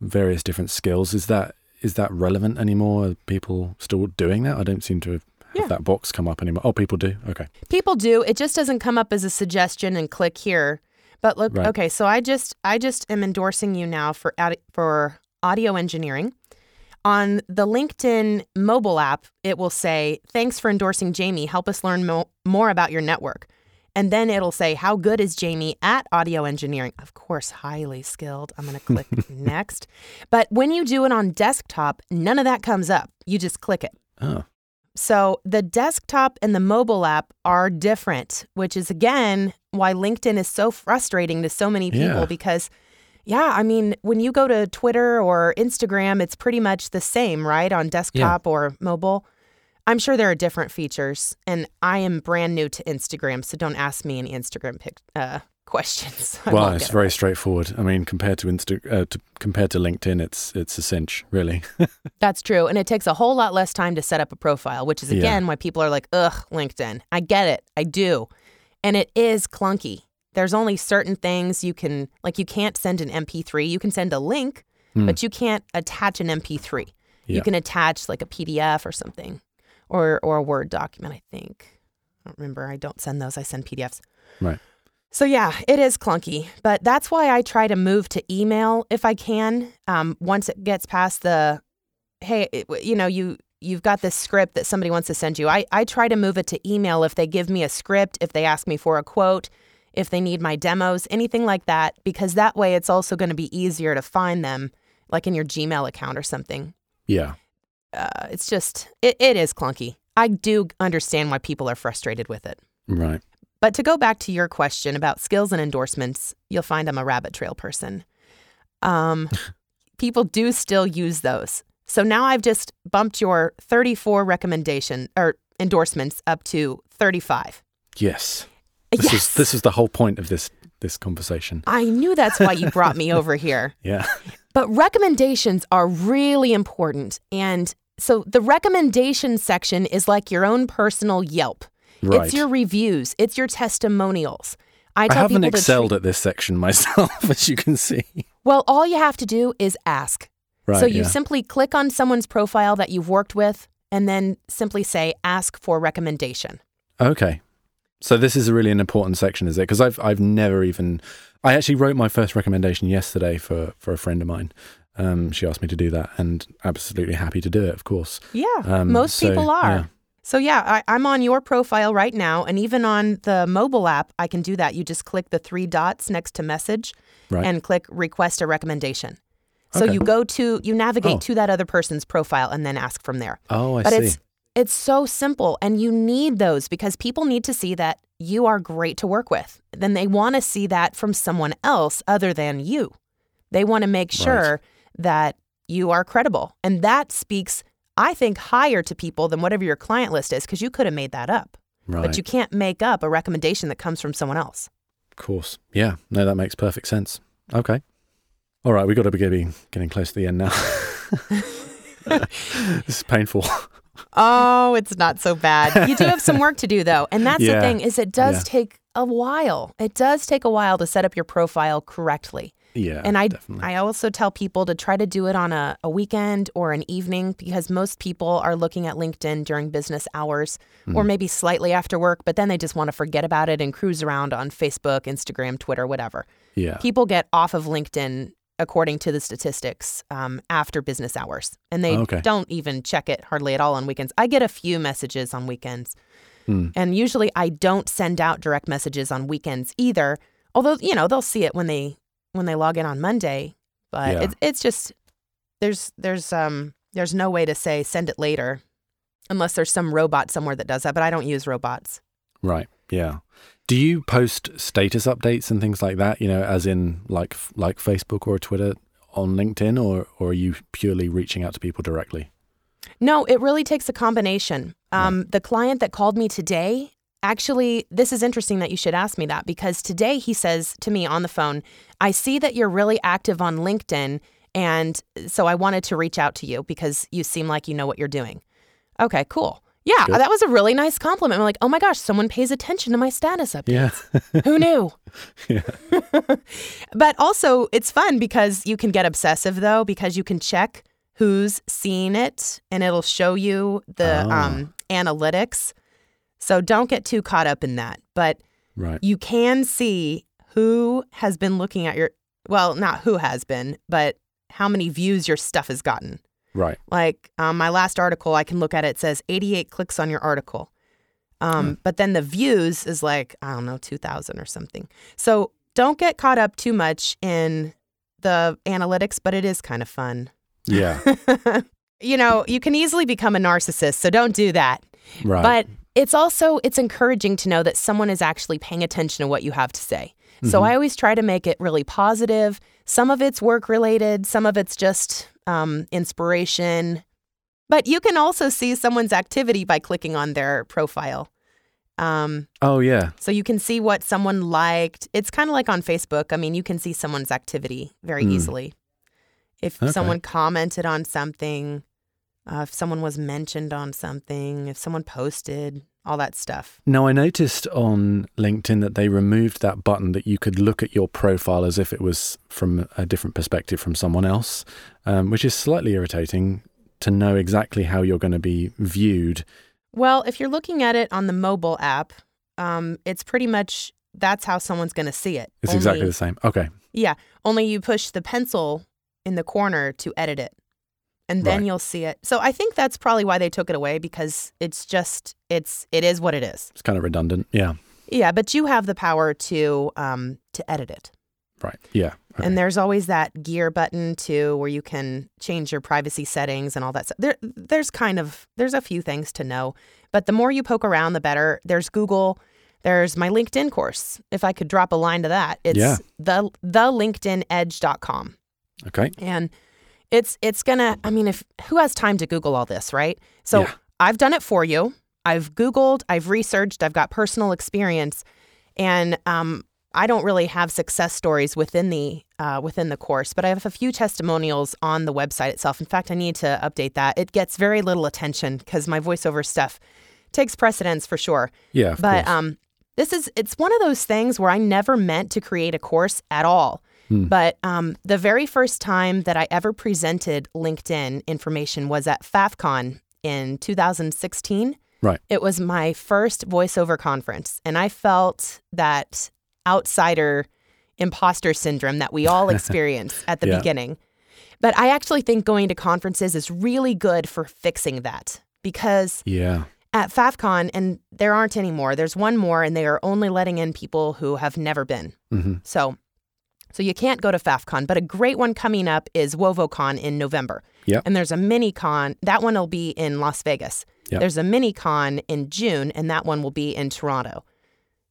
[SPEAKER 1] various different skills. Is that is that relevant anymore? Are people still doing that? I don't seem to have,
[SPEAKER 8] Yeah.
[SPEAKER 1] that box come up anymore. Oh, people do? Okay.
[SPEAKER 8] People do. It just doesn't come up as a suggestion and click here. But look,
[SPEAKER 1] Right.
[SPEAKER 8] okay, so I just I just am endorsing you now for for audio engineering. On the LinkedIn mobile app, it will say, "Thanks for endorsing Jamie. Help us learn mo- more about your network." And then it'll say, "How good is Jamie at audio engineering?" Of course, highly skilled. I'm going to click next. But when you do it on desktop, none of that comes up. You just click it.
[SPEAKER 1] Oh,
[SPEAKER 8] So the desktop and the mobile app are different, which is again why LinkedIn is so frustrating to so many people
[SPEAKER 1] Yeah.
[SPEAKER 8] because yeah, I mean, when you go to Twitter or Instagram, it's pretty much the same, right? On desktop or mobile. I'm sure there are different features, and I am brand new to Instagram, so don't ask me any Instagram pic- uh, questions. I
[SPEAKER 1] well, it's
[SPEAKER 8] get it
[SPEAKER 1] very straightforward. I mean, compared to Insta, uh, to, compared to LinkedIn, it's it's a cinch, really.
[SPEAKER 8] That's true. And it takes a whole lot less time to set up a profile, which is
[SPEAKER 1] Yeah.
[SPEAKER 8] again why people are like, ugh, LinkedIn. I get it. I do. And it is clunky. There's only certain things you can, like, you can't send an MP3. You can send a link, but you can't attach an MP3.
[SPEAKER 1] Hmm. Yeah.
[SPEAKER 8] You can attach like a PDF or something. Or or a Word document. I think. I don't remember. I don't send those. I send PDFs.
[SPEAKER 1] Right.
[SPEAKER 8] So yeah, it is clunky, but that's why I try to move to email if I can. Um, once it gets past the, hey, it, you know, you you've got this script that somebody wants to send you. I I try to move it to email if they give me a script, if they ask me for a quote, if they need my demos, anything like that, because that way it's also going to be easier to find them, like in your Gmail account or something.
[SPEAKER 1] Yeah.
[SPEAKER 8] Uh, it's just it, it is clunky. I do understand why people are frustrated with it.
[SPEAKER 1] Right.
[SPEAKER 8] But to go back to your question about skills and endorsements, you'll find I'm a rabbit trail person. Um, people do still use those. So now I've just bumped your 34 recommendation or endorsements up to 35.
[SPEAKER 1] Yes. This
[SPEAKER 8] yes.
[SPEAKER 1] is this is the whole point of this this conversation.
[SPEAKER 8] I knew that's why you brought me over here.
[SPEAKER 1] Yeah.
[SPEAKER 8] But recommendations are really important. And so the recommendation section is like your own personal Yelp.
[SPEAKER 1] Right.
[SPEAKER 8] It's your reviews, it's your testimonials. I
[SPEAKER 1] I haven't excelled
[SPEAKER 8] treat-
[SPEAKER 1] at this section myself, as you can see.
[SPEAKER 8] Well, all you have to do is ask.
[SPEAKER 1] Right.
[SPEAKER 8] so you
[SPEAKER 1] yeah.
[SPEAKER 8] simply click on someone's profile that you've worked with and then simply say ask for recommendation.
[SPEAKER 1] Okay. So this is really an important section, is it? Because I've I've never even I actually wrote my first recommendation yesterday for for a friend of mine. Um, she asked me to do that, and absolutely happy to do it, of course.
[SPEAKER 8] Yeah,
[SPEAKER 1] Um,
[SPEAKER 8] most
[SPEAKER 1] so,
[SPEAKER 8] people are.
[SPEAKER 1] yeah.
[SPEAKER 8] So yeah, I, I'm on your profile right now, and even on the mobile app, I can do that. You just click the three dots next to message
[SPEAKER 1] Right.
[SPEAKER 8] and click request a recommendation. So
[SPEAKER 1] Okay.
[SPEAKER 8] you go to you navigate
[SPEAKER 1] Oh.
[SPEAKER 8] to that other person's profile and then ask from there.
[SPEAKER 1] Oh, I
[SPEAKER 8] but
[SPEAKER 1] see.
[SPEAKER 8] it's it's so simple, and you need those because people need to see that you are great to work with. Then they want to see that from someone else other than you. They want to make sure that you are credible, and that speaks, I think, higher to people than whatever your client list is because you could have made that up,
[SPEAKER 1] right.
[SPEAKER 8] but you can't make up a recommendation that comes from someone else.
[SPEAKER 1] Of course. Yeah. No, that makes perfect sense. Okay. All right, We've got to be getting, close to the end now. this is painful.
[SPEAKER 8] Oh, it's not so bad. You do have some work to do though. And that's
[SPEAKER 1] Yeah.
[SPEAKER 8] the thing is it does
[SPEAKER 1] Yeah.
[SPEAKER 8] take a while. It does take a while to set up your profile correctly.
[SPEAKER 1] Yeah.
[SPEAKER 8] and I
[SPEAKER 1] definitely.
[SPEAKER 8] I also tell people to try to do it on a, a weekend or an evening because most people are looking at LinkedIn during business hours
[SPEAKER 1] Mm.
[SPEAKER 8] or maybe slightly after work, but then they just want to forget about it and cruise around on Facebook, Instagram, Twitter, whatever.
[SPEAKER 1] yeah.
[SPEAKER 8] People get off of LinkedIn according to the statistics um, after business hours and they
[SPEAKER 1] Okay.
[SPEAKER 8] don't even check it hardly at all on weekends. I get a few messages on weekends.
[SPEAKER 1] Hmm.
[SPEAKER 8] And usually I don't send out direct messages on weekends either. Although, you know, they'll see it when they when they log in on Monday, but
[SPEAKER 1] Yeah.
[SPEAKER 8] it's it's just there's there's um there's no way to say send it later unless there's some robot somewhere that does that, but I don't use robots.
[SPEAKER 1] Right. Yeah. Do you post status updates and things like that? You know, as in like like Facebook or Twitter on LinkedIn, or or are you purely reaching out to people directly?
[SPEAKER 8] No, it really takes a combination. Um, The client that called me today, actually, this is interesting that you should ask me that because today he says to me on the phone, I see that you're really active on LinkedIn. And so I wanted to reach out to you because you seem like you know what you're doing. Okay, cool. Yeah,
[SPEAKER 1] Good.
[SPEAKER 8] that was a really nice compliment. I'm like, oh my gosh, someone pays attention to my status updates.
[SPEAKER 1] Yeah.
[SPEAKER 8] Who knew?
[SPEAKER 1] yeah.
[SPEAKER 8] But also, it's fun because you can get obsessive though, because you can check who's seen it and it'll show you the
[SPEAKER 1] Ah.
[SPEAKER 8] um, analytics. So don't get too caught up in that. But
[SPEAKER 1] Right.
[SPEAKER 8] you can see who has been looking at your, well, not who has been, but how many views your stuff has gotten.
[SPEAKER 1] Right.
[SPEAKER 8] Like um, my last article, I can look at it, it says 88 clicks on your article. Um, But then the views is like, I don't know, 2,000 or something. So don't get caught up too much in the analytics, but it is kind of fun.
[SPEAKER 1] Yeah.
[SPEAKER 8] you know, you can easily become a narcissist, so don't do that.
[SPEAKER 1] Right.
[SPEAKER 8] But it's also it's encouraging to know that someone is actually paying attention to what you have to say. So I always try to make it really positive. Some of it's work related, some of it's just um, inspiration. But you can also see someone's activity by clicking on their profile. Um,
[SPEAKER 1] oh yeah.
[SPEAKER 8] so you can see what someone liked. It's kind of like on Facebook. I mean, you can see someone's activity very
[SPEAKER 1] Hmm.
[SPEAKER 8] easily. If
[SPEAKER 1] Okay.
[SPEAKER 8] someone commented on something, uh, if someone was mentioned on something, if someone posted, all that stuff.
[SPEAKER 1] Now I noticed on LinkedIn that they removed that button that you could look at your profile as if it was from a different perspective from someone else, um, which is slightly irritating to know exactly how you're going to be viewed
[SPEAKER 8] Well, if you're looking at it on the mobile app, um, it's pretty much that's how someone's going to see it.
[SPEAKER 1] It's exactly the same. Okay.
[SPEAKER 8] Yeah, only you push the pencil in the corner to edit it. And then
[SPEAKER 1] Right.
[SPEAKER 8] you'll see it. So I think that's probably why they took it away because it's just it's it is what it is.
[SPEAKER 1] It's kind of redundant. Yeah.
[SPEAKER 8] Yeah, but you have the power to um to edit it.
[SPEAKER 1] Right. Yeah. Okay.
[SPEAKER 8] And there's always that gear button too where you can change your privacy settings and all that stuff. There there's kind of there's a few things to know, but the more you poke around the better. There's Google, there's my LinkedIn course. If I could drop a line to that, it's
[SPEAKER 1] Yeah.
[SPEAKER 8] the the linkedinedge.com.
[SPEAKER 1] okay.
[SPEAKER 8] And it's it's gonna I mean if who has time to Google all this, right? So
[SPEAKER 1] Yeah.
[SPEAKER 8] I've done it for you. I've Googled, I've researched, I've got personal experience, and um, I don't really have success stories within the uh, within the course, but I have a few testimonials on the website itself. In fact, I need to update that. It gets very little attention because my voiceover stuff takes precedence for sure.
[SPEAKER 1] Yeah.
[SPEAKER 8] But um, this is it's one of those things where I never meant to create a course at all.
[SPEAKER 1] Hmm.
[SPEAKER 8] But um, the very first time that I ever presented LinkedIn information was at FaffCon in 2016.
[SPEAKER 1] Right.
[SPEAKER 8] It was my first voiceover conference, and I felt that outsider imposter syndrome that we all experience at the
[SPEAKER 1] Yeah.
[SPEAKER 8] beginning. But I actually think going to conferences is really good for fixing that because
[SPEAKER 1] yeah.
[SPEAKER 8] at FaffCon, and there aren't any more. There's one more, and they are only letting in people who have never been.
[SPEAKER 1] hmm
[SPEAKER 8] So, so you can't go to FaffCon. But a great one coming up is WovoCon in November.
[SPEAKER 1] Yep.
[SPEAKER 8] And there's a mini con. That one will be in Las Vegas.
[SPEAKER 1] Yep.
[SPEAKER 8] There's a mini con in June, and that one will be in Toronto.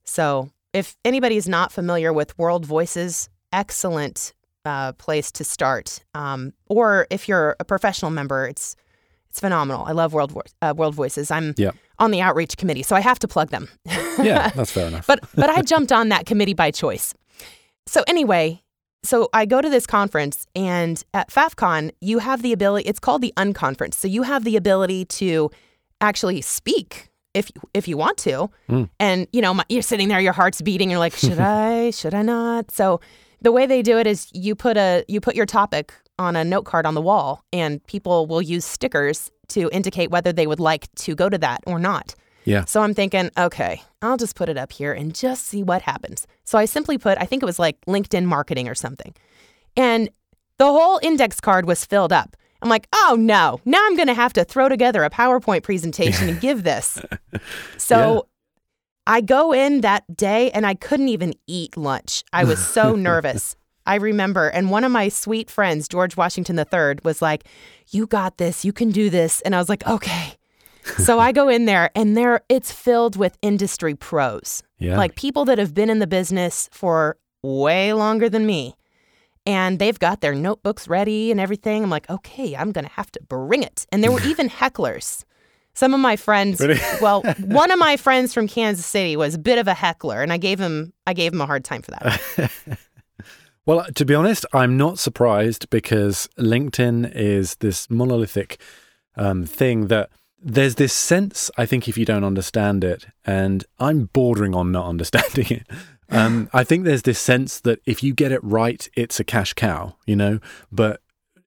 [SPEAKER 8] So, if anybody's not familiar with World Voices, excellent uh, place to start. Um, or if you're a professional member, it's it's phenomenal. I love World Vo- uh, World Voices. I'm
[SPEAKER 1] Yep.
[SPEAKER 8] on the outreach committee, so I have to plug them.
[SPEAKER 1] Yeah. That's fair enough.
[SPEAKER 8] but but I jumped on that committee by choice. So anyway, so I go to this conference and at FaffCon you have the ability it's called the unconference. So you have the ability to actually speak if if you want to. Hmm. And you know, my, you're sitting there your heart's beating you're like, should I? Should I not? So the way they do it is you put a you put your topic on a note card on the wall and people will use stickers to indicate whether they would like to go to that or not.
[SPEAKER 1] Yeah.
[SPEAKER 8] So I'm thinking, okay, I'll just put it up here and just see what happens. So I simply put, I think it was like LinkedIn marketing or something. And the whole index card was filled up. I'm like, oh no, now I'm going to have to throw together a PowerPoint presentation and give this. So I go in that day and I couldn't even eat lunch. I was so nervous. I remember, and one of my sweet friends, George Washington III, was like, You got this, you can do this. And I was like, Okay. so I go in there and there it's filled with industry pros.
[SPEAKER 1] Yeah.
[SPEAKER 8] Like people that have been in the business for way longer than me. And they've got their notebooks ready and everything. I'm like, okay, I'm going to have to bring it. And there were even hecklers. Some of my friends, well, one of my friends from Kansas City was a bit of a heckler, and I gave him, I gave him a hard time for that.
[SPEAKER 1] Well, to be honest, I'm not surprised because LinkedIn is this monolithic um, thing that there's this sense, I think, if you don't understand it, and I'm bordering on not understanding it. Um, I think there's this sense that if you get it right, it's a cash cow, you know, but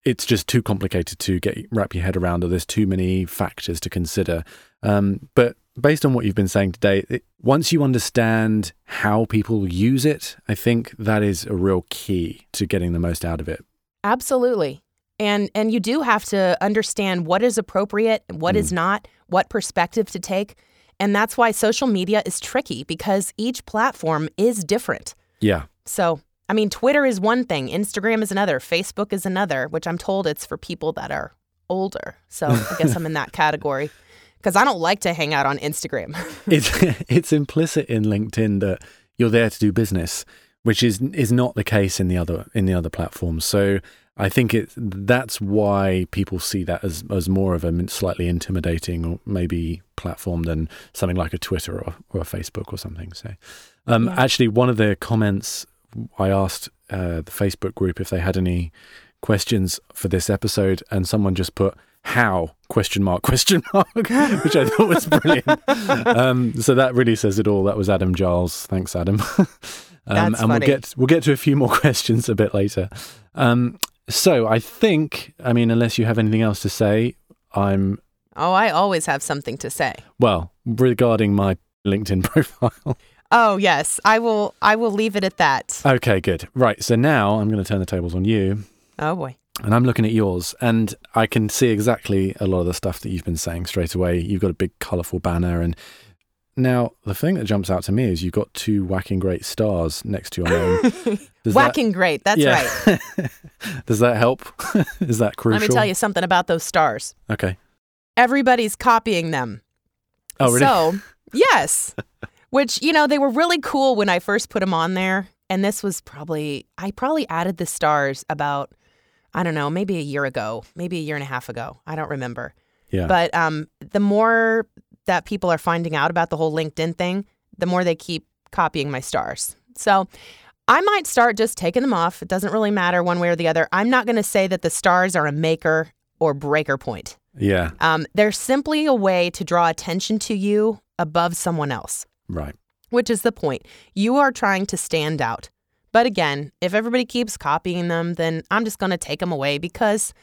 [SPEAKER 1] it's just too complicated to get wrap your head around, or there's too many factors to consider. Um, but based on what you've been saying today, it, once you understand how people use it, I think that is a real key to getting the most out of it.
[SPEAKER 8] Absolutely. And and you do have to understand what is appropriate and what is mm. not, what perspective to take. And that's why social media is tricky because each platform is different.
[SPEAKER 1] Yeah.
[SPEAKER 8] So, I mean, Twitter is one thing, Instagram is another, Facebook is another, which I'm told it's for people that are older. So, I guess I'm in that category because I don't like to hang out on Instagram.
[SPEAKER 1] it's it's implicit in LinkedIn that you're there to do business, which is is not the case in the other in the other platforms. So I think it that's why people see that as as more of a slightly intimidating or maybe platform than something like a Twitter or, or a Facebook or something. So um, actually, one of the comments I asked uh, the Facebook group if they had any questions for this episode, and someone just put how? question mark question mark which i thought was brilliant. Um, so that really says it all. That was adam giles. Thanks adam. Um, and we'll get we'll get to a few more questions a bit later. Um, so i think i mean unless you have anything else to say i'm
[SPEAKER 8] Oh, I always have something to say.
[SPEAKER 1] Well, regarding my LinkedIn profile.
[SPEAKER 8] Oh, yes. I will I will leave it at that.
[SPEAKER 1] okay, good. Right. So now I'm going to turn the tables on you.
[SPEAKER 8] Oh boy.
[SPEAKER 1] And I'm looking at yours, and I can see exactly a lot of the stuff that you've been saying straight away. You've got a big, colourful banner, and now the thing that jumps out to me is you've got two whacking great stars next to your name. Does that-
[SPEAKER 8] Whacking great. That's
[SPEAKER 1] Yeah.
[SPEAKER 8] right.
[SPEAKER 1] Does that help? is that crucial?
[SPEAKER 8] Let me tell you something about those stars.
[SPEAKER 1] Okay.
[SPEAKER 8] Everybody's copying them.
[SPEAKER 1] Oh, really?
[SPEAKER 8] So, yes. Which, you know, they were really cool when I first put them on there. And this was probably, I probably added the stars about, I don't know, maybe a year ago, maybe a year and a half ago. I don't remember.
[SPEAKER 1] yeah.
[SPEAKER 8] But um, the more that people are finding out about the whole LinkedIn thing, the more they keep copying my stars. So I might start just taking them off. It doesn't really matter one way or the other. I'm not going to say that the stars are a maker or breaker point.
[SPEAKER 1] yeah.
[SPEAKER 8] Um, they're simply a way to draw attention to you above someone else,
[SPEAKER 1] Right.
[SPEAKER 8] which is the point. You are trying to stand out. But again, if everybody keeps copying them, then I'm just going to take them away because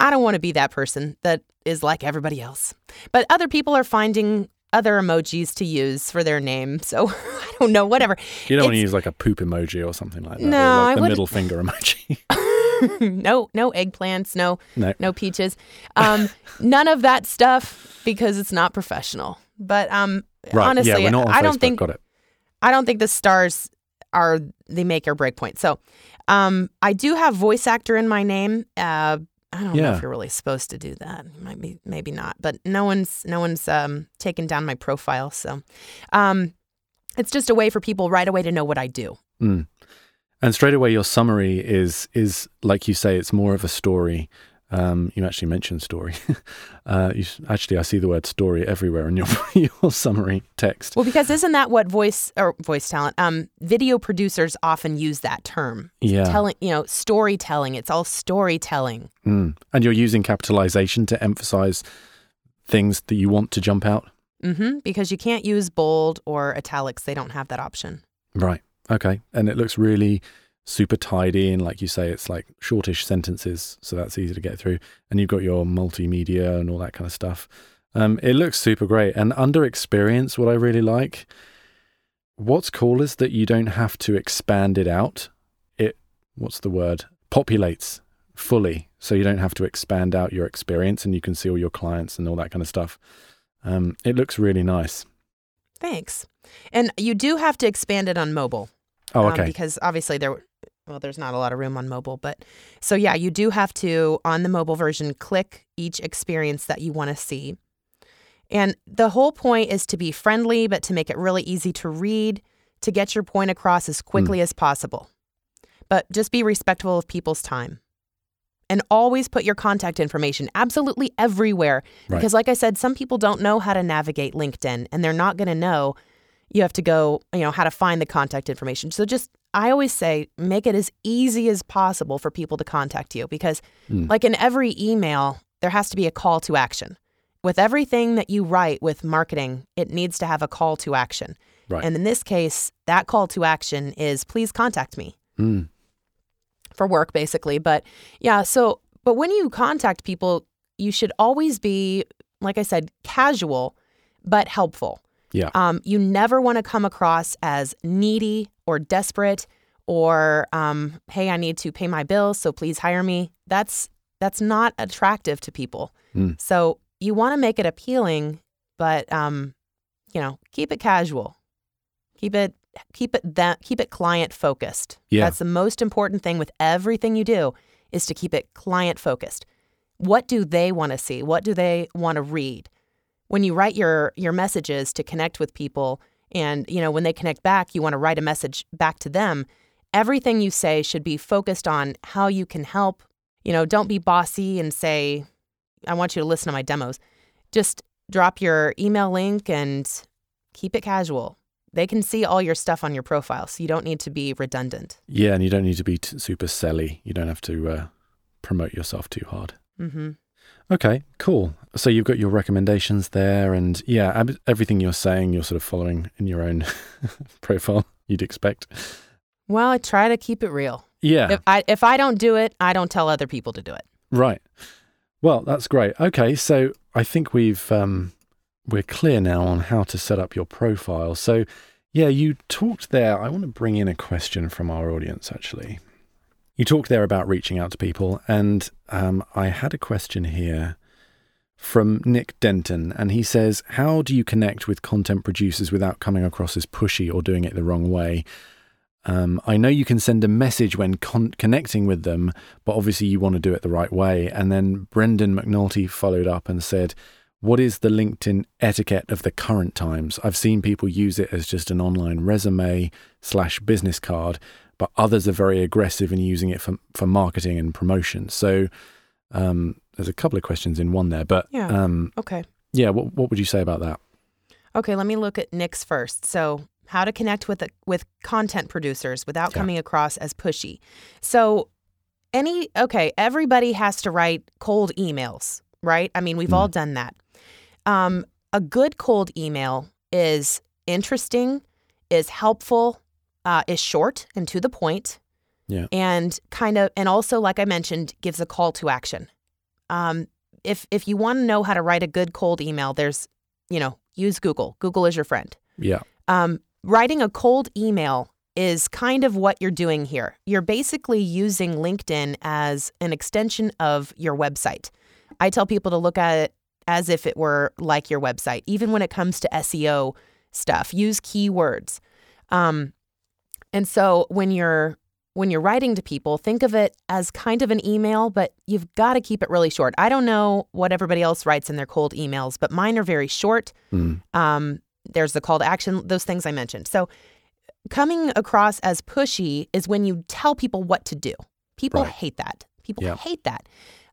[SPEAKER 8] I don't want to be that person that is like everybody else. But other people are finding other emojis to use for their name. So I don't know, whatever.
[SPEAKER 1] You don't want to use like a poop emoji or something like that.
[SPEAKER 8] No,
[SPEAKER 1] or like the
[SPEAKER 8] wouldn't-
[SPEAKER 1] middle finger emoji.
[SPEAKER 8] no, no eggplants, no,
[SPEAKER 1] No.
[SPEAKER 8] no peaches, um, none of that stuff because it's not professional. But um,
[SPEAKER 1] right.
[SPEAKER 8] honestly,
[SPEAKER 1] yeah, we're not on
[SPEAKER 8] I
[SPEAKER 1] Facebook.
[SPEAKER 8] don't think. I don't think the stars are the make or break point. So, um, I do have voice actor in my name. Uh, I don't know if you're really supposed to do that. Might be, maybe not. But no one's no one's um, taken down my profile. So, um, it's just a way for people right away to know what I do.
[SPEAKER 1] Mm. And straight away, your summary is is like you say, it's more of a story. Um, you actually mentioned story. uh, you, actually, I see the word story everywhere in your your summary text.
[SPEAKER 8] Well, because isn't that what voice or voice talent? Um, video producers often use that term.
[SPEAKER 1] Yeah.
[SPEAKER 8] Telling, you know, storytelling. It's all storytelling.
[SPEAKER 1] Mm. And you're using capitalization to emphasize things that you want to jump out.
[SPEAKER 8] hmm Because you can't use bold or italics. They don't have that option.
[SPEAKER 1] Right. Okay. And it looks really super tidy. And like you say, it's like shortish sentences. So that's easy to get through. And you've got your multimedia and all that kind of stuff. Um, it looks super great. And under experience, what I really like, what's cool is that you don't have to expand it out. It, what's the word? Populates fully. So you don't have to expand out your experience and you can see all your clients and all that kind of stuff. Um, it looks really nice.
[SPEAKER 8] Thanks. And you do have to expand it on mobile.
[SPEAKER 1] Oh,
[SPEAKER 8] um,
[SPEAKER 1] okay.
[SPEAKER 8] because obviously there, well, there's not a lot of room on mobile, but so yeah, you do have to on the mobile version click each experience that you want to see. And the whole point is to be friendly, but to make it really easy to read, to get your point across as hmm. quickly as possible. But just be respectful of people's time. And always put your contact information absolutely everywhere.
[SPEAKER 1] Right.
[SPEAKER 8] Because, like I said, some people don't know how to navigate LinkedIn and they're not going to know you have to go, you know, how to find the contact information. So just, I always say, make it as easy as possible for people to contact you because,
[SPEAKER 1] Mm.
[SPEAKER 8] like in every email, there has to be a call to action. With everything that you write with marketing, it needs to have a call to action.
[SPEAKER 1] Right.
[SPEAKER 8] And in this case, that call to action is please contact me
[SPEAKER 1] Mm.
[SPEAKER 8] for work, basically. But yeah, so, but when you contact people, you should always be, like I said, casual, but helpful.
[SPEAKER 1] Yeah.
[SPEAKER 8] Um, you never want to come across as needy or desperate or, um, hey, I need to pay my bills, so please hire me. That's that's not attractive to people.
[SPEAKER 1] Mm.
[SPEAKER 8] So you want to make it appealing, but um, you know, keep it casual. Keep it keep it that keep it client focused.
[SPEAKER 1] Yeah.
[SPEAKER 8] That's the most important thing with everything you do is to keep it client focused. What do they want to see? What do they want to read? When you write your your messages to connect with people and you know when they connect back, you want to write a message back to them. Everything you say should be focused on how you can help. You know, don't be bossy and say I want you to listen to my demos. Just drop your email link and keep it casual. They can see all your stuff on your profile, so you don't need to be redundant.
[SPEAKER 1] Yeah, and you don't need to be t- super selly. You don't have to uh, promote yourself too hard.
[SPEAKER 8] Mm-hmm.
[SPEAKER 1] Okay, cool. So you've got your recommendations there, and yeah, ab- everything you're saying, you're sort of following in your own profile. You'd expect.
[SPEAKER 8] Well, I try to keep it real.
[SPEAKER 1] Yeah,
[SPEAKER 8] If I if I don't do it, I don't tell other people to do it.
[SPEAKER 1] right. Well, that's great. Okay, so I think we've um, we're clear now on how to set up your profile. So, yeah, you talked there. I want to bring in a question from our audience. Actually, you talked there about reaching out to people, and um, I had a question here from Nick Denton, and he says, "How do you connect with content producers without coming across as pushy or doing it the wrong way?" Um, I know you can send a message when con- connecting with them, but obviously you want to do it the right way. And then Brendan McNulty followed up and said, What is the LinkedIn etiquette of the current times? I've seen people use it as just an online resume slash business card, but others are very aggressive in using it for, for marketing and promotion. So um, there's a couple of questions in one there, but
[SPEAKER 8] Yeah.
[SPEAKER 1] um,
[SPEAKER 8] Okay.
[SPEAKER 1] yeah, what, what would you say about that?
[SPEAKER 8] Okay, let me look at Nick's first. So, how to connect with with content producers without
[SPEAKER 1] Yeah.
[SPEAKER 8] coming across as pushy. So, any okay, everybody has to write cold emails, right? I mean, we've all done that. Um, a good cold email is interesting, is helpful, uh, is short and to the point,
[SPEAKER 1] Yeah.
[SPEAKER 8] and kind of, and also, like I mentioned, gives a call to action. Um, if if you want to know how to write a good cold email, there's, you know, use Google. Google is your friend.
[SPEAKER 1] Yeah.
[SPEAKER 8] Um, writing a cold email is kind of what you're doing here. You're basically using LinkedIn as an extension of your website. I tell people to look at it as if it were like your website, even when it comes to SEO stuff. Use keywords. Um, and so when you're when you're writing to people, think of it as kind of an email, but you've got to keep it really short. I don't know what everybody else writes in their cold emails, but mine are very short.
[SPEAKER 1] Mm.
[SPEAKER 8] Um, there's the call to action, those things I mentioned. So coming across as pushy is when you tell people what to do. People
[SPEAKER 1] Right.
[SPEAKER 8] hate that. People
[SPEAKER 1] Yeah.
[SPEAKER 8] hate that.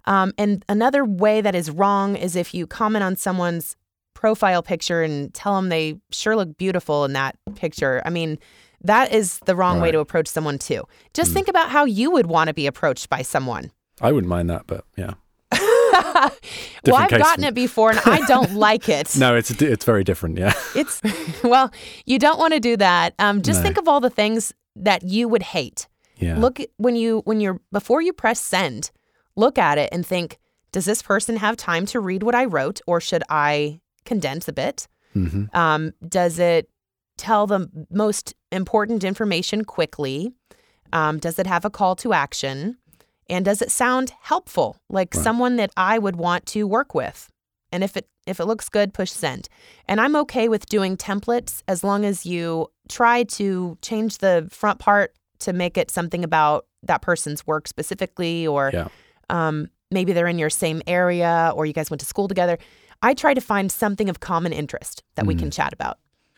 [SPEAKER 8] Um, and another way that is wrong is if you comment on someone's profile picture and tell them they sure look beautiful in that picture. I mean, that is the wrong way to approach someone too. Just think about how you would want to be approached by someone.
[SPEAKER 1] I wouldn't mind that, but yeah.
[SPEAKER 8] well, I've gotten it before and I don't like it.
[SPEAKER 1] No, it's it's very different. Yeah.
[SPEAKER 8] It's well, you don't want to do that. Um, just
[SPEAKER 1] No.
[SPEAKER 8] think of all the things that you would hate.
[SPEAKER 1] Yeah.
[SPEAKER 8] Look when you when you're before you press send, look at it and think, does this person have time to read what I wrote, or should I condense a bit?
[SPEAKER 1] hmm
[SPEAKER 8] Um, does it tell the most important information quickly? Um, does it have a call to action? And does it sound helpful, like
[SPEAKER 1] Right.
[SPEAKER 8] someone that I would want to work with? And if it if it looks good, push send. And I'm okay with doing templates as long as you try to change the front part to make it something about that person's work specifically, or
[SPEAKER 1] Yeah.
[SPEAKER 8] um, maybe they're in your same area, or you guys went to school together. I try to find something of common interest that we can chat about.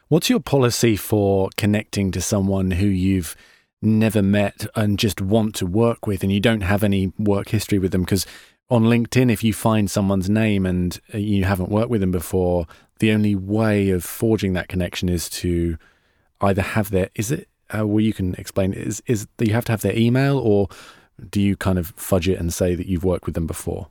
[SPEAKER 1] What's your policy for connecting to someone who you've never met and just want to work with and you don't have any work history with them? Because on LinkedIn, if you find someone's name and uh, you haven't worked with them before, the only way of forging that connection is to either have their, is it, uh, well, you can explain, is, is that you have to have their email or do you kind of fudge it and say that you've worked with them before?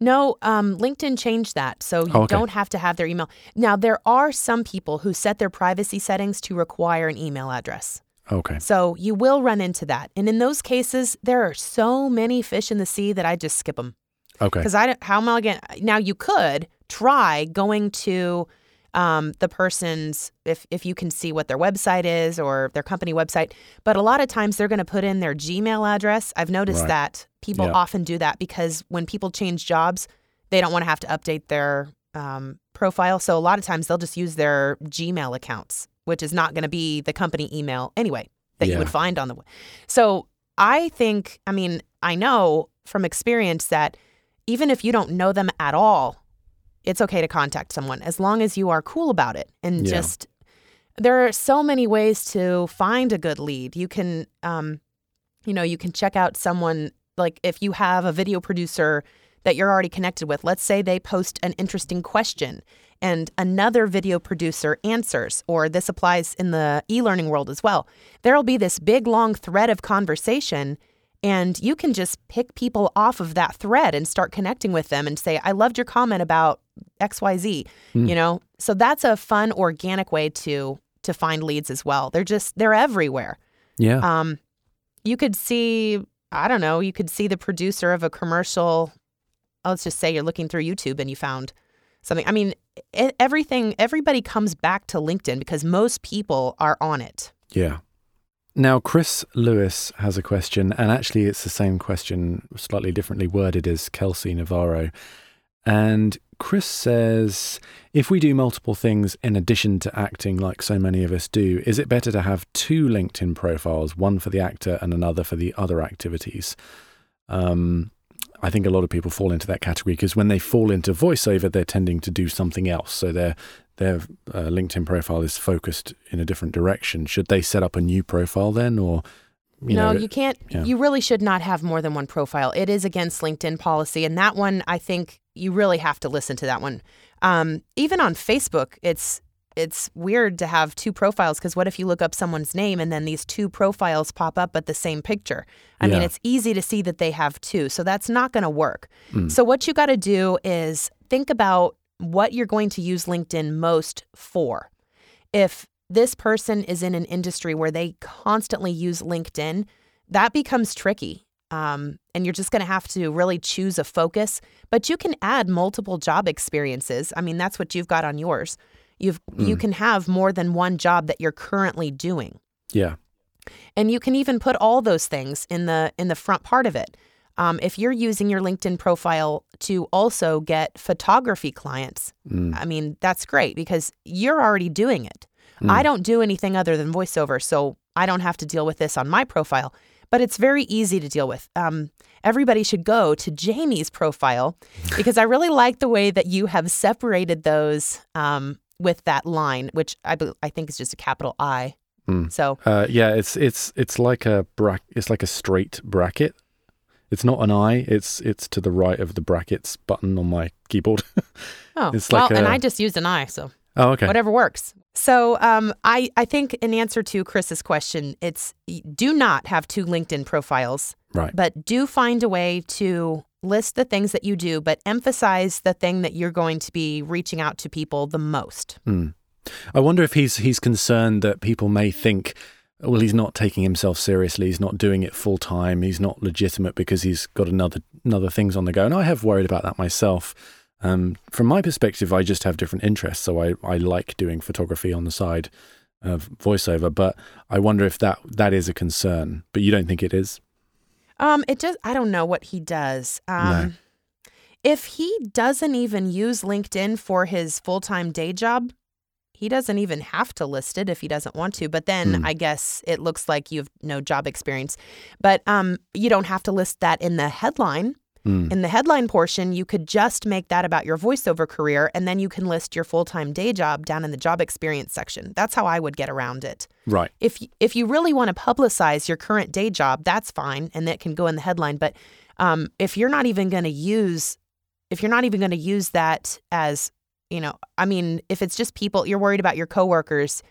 [SPEAKER 8] No, um, LinkedIn changed that. So you
[SPEAKER 1] Oh, okay.
[SPEAKER 8] don't have to have their email. Now, there are some people who set their privacy settings to require an email address.
[SPEAKER 1] Okay.
[SPEAKER 8] So you will run into that. And in those cases, there are so many fish in the sea that I just skip them.
[SPEAKER 1] Okay.
[SPEAKER 8] Because I don't, how am I going to, now you could try going to um, the person's, if, if you can see what their website is or their company website. But a lot of times they're going to put in their Gmail address. I've noticed
[SPEAKER 1] Right.
[SPEAKER 8] that people
[SPEAKER 1] Yeah.
[SPEAKER 8] often do that because when people change jobs, they don't want to have to update their um, profile. So a lot of times they'll just use their Gmail accounts, which is not going to be the company email anyway that you would find on the. So I think, I mean, I know from experience that even if you don't know them at all, it's okay to contact someone as long as you are cool about it and
[SPEAKER 1] Yeah.
[SPEAKER 8] just. There are so many ways to find a good lead. You can, um, you know, you can check out someone like if you have a video producer that you're already connected with. Let's say they post an interesting question and another video producer answers, or this applies in the e learning world as well. There'll be this big long thread of conversation, and you can just pick people off of that thread and start connecting with them and say, I loved your comment about XYZ, you know? So that's a fun, organic way to to find leads as well. They're just they're everywhere.
[SPEAKER 1] Yeah.
[SPEAKER 8] Um, you could see, I don't know, you could see the producer of a commercial. Let's just say you're looking through YouTube and you found something. I mean, everything, everybody comes back to LinkedIn because most people are on it.
[SPEAKER 1] Yeah. Now, Chris Lewis has a question, and actually, it's the same question, slightly differently worded as Kelsey Navarro. And Chris says, if we do multiple things in addition to acting like so many of us do, is it better to have two LinkedIn profiles, one for the actor and another for the other activities? Um, I think a lot of people fall into that category because when they fall into voiceover, they're tending to do something else. So their their uh, LinkedIn profile is focused in a different direction. Should they set up a new profile then, or you
[SPEAKER 8] no,
[SPEAKER 1] know,
[SPEAKER 8] you can't.
[SPEAKER 1] yeah.
[SPEAKER 8] You really should not have more than one profile. It is against LinkedIn policy, and that one, I think you really have to listen to that one. Um, even on Facebook, it's it's weird to have two profiles because what if you look up someone's name and then these two profiles pop up but the same picture? I mean, it's easy to see that they have two, so that's not going to work. So what you got to do is think about what you're going to use LinkedIn most for. If this person is in an industry where they constantly use LinkedIn, that becomes tricky. Um, and you're just going to have to really choose a focus. But you can add multiple job experiences. I mean, that's what you've got on yours. You've you can have more than one job that you're currently doing,
[SPEAKER 1] yeah,
[SPEAKER 8] and you can even put all those things in the in the front part of it. Um, if you're using your LinkedIn profile to also get photography clients, I mean, that's great because you're already doing it. I don't do anything other than voiceover, so I don't have to deal with this on my profile, but it's very easy to deal with. Um, everybody should go to Jamie's profile because I really like the way that you have separated those um, with that line, which I, I think is just a capital I. So,
[SPEAKER 1] uh, yeah. It's it's it's like a brack. It's like a straight bracket. It's not an I. It's it's to the right of the brackets button on my keyboard.
[SPEAKER 8] oh,
[SPEAKER 1] It's
[SPEAKER 8] well,
[SPEAKER 1] like
[SPEAKER 8] and I just used an I, so
[SPEAKER 1] oh, okay.
[SPEAKER 8] whatever works. So, um, I I think in answer to Chris's question, it's do not have two LinkedIn profiles,
[SPEAKER 1] Right.
[SPEAKER 8] but do find a way to list the things that you do, but emphasize the thing that you're going to be reaching out to people the most.
[SPEAKER 1] I wonder if he's he's concerned that people may think, well, he's not taking himself seriously. He's not doing it full time. He's not legitimate because he's got another another things on the go. And I have worried about that myself. Um, from my perspective, I just have different interests, so I, I like doing photography on the side of voiceover. But I wonder if that that is a concern. But you don't think it is?
[SPEAKER 8] Um, it just I don't know what he does. Um, if he doesn't even use LinkedIn for his full time day job, he doesn't even have to list it if he doesn't want to. But then I guess it looks like you have no job experience. But um, you don't have to list that in the headline. In the headline portion, you could just make that about your voiceover career, and then you can list your full time day job down in the job experience section. That's how I would get around it
[SPEAKER 1] Right.
[SPEAKER 8] if if you really want to publicize your current day job, that's fine, and that can go in the headline. But um, if you're not even going to use, if you're not even going to use that as, you know, I mean, if it's just people, you're worried about your coworkers,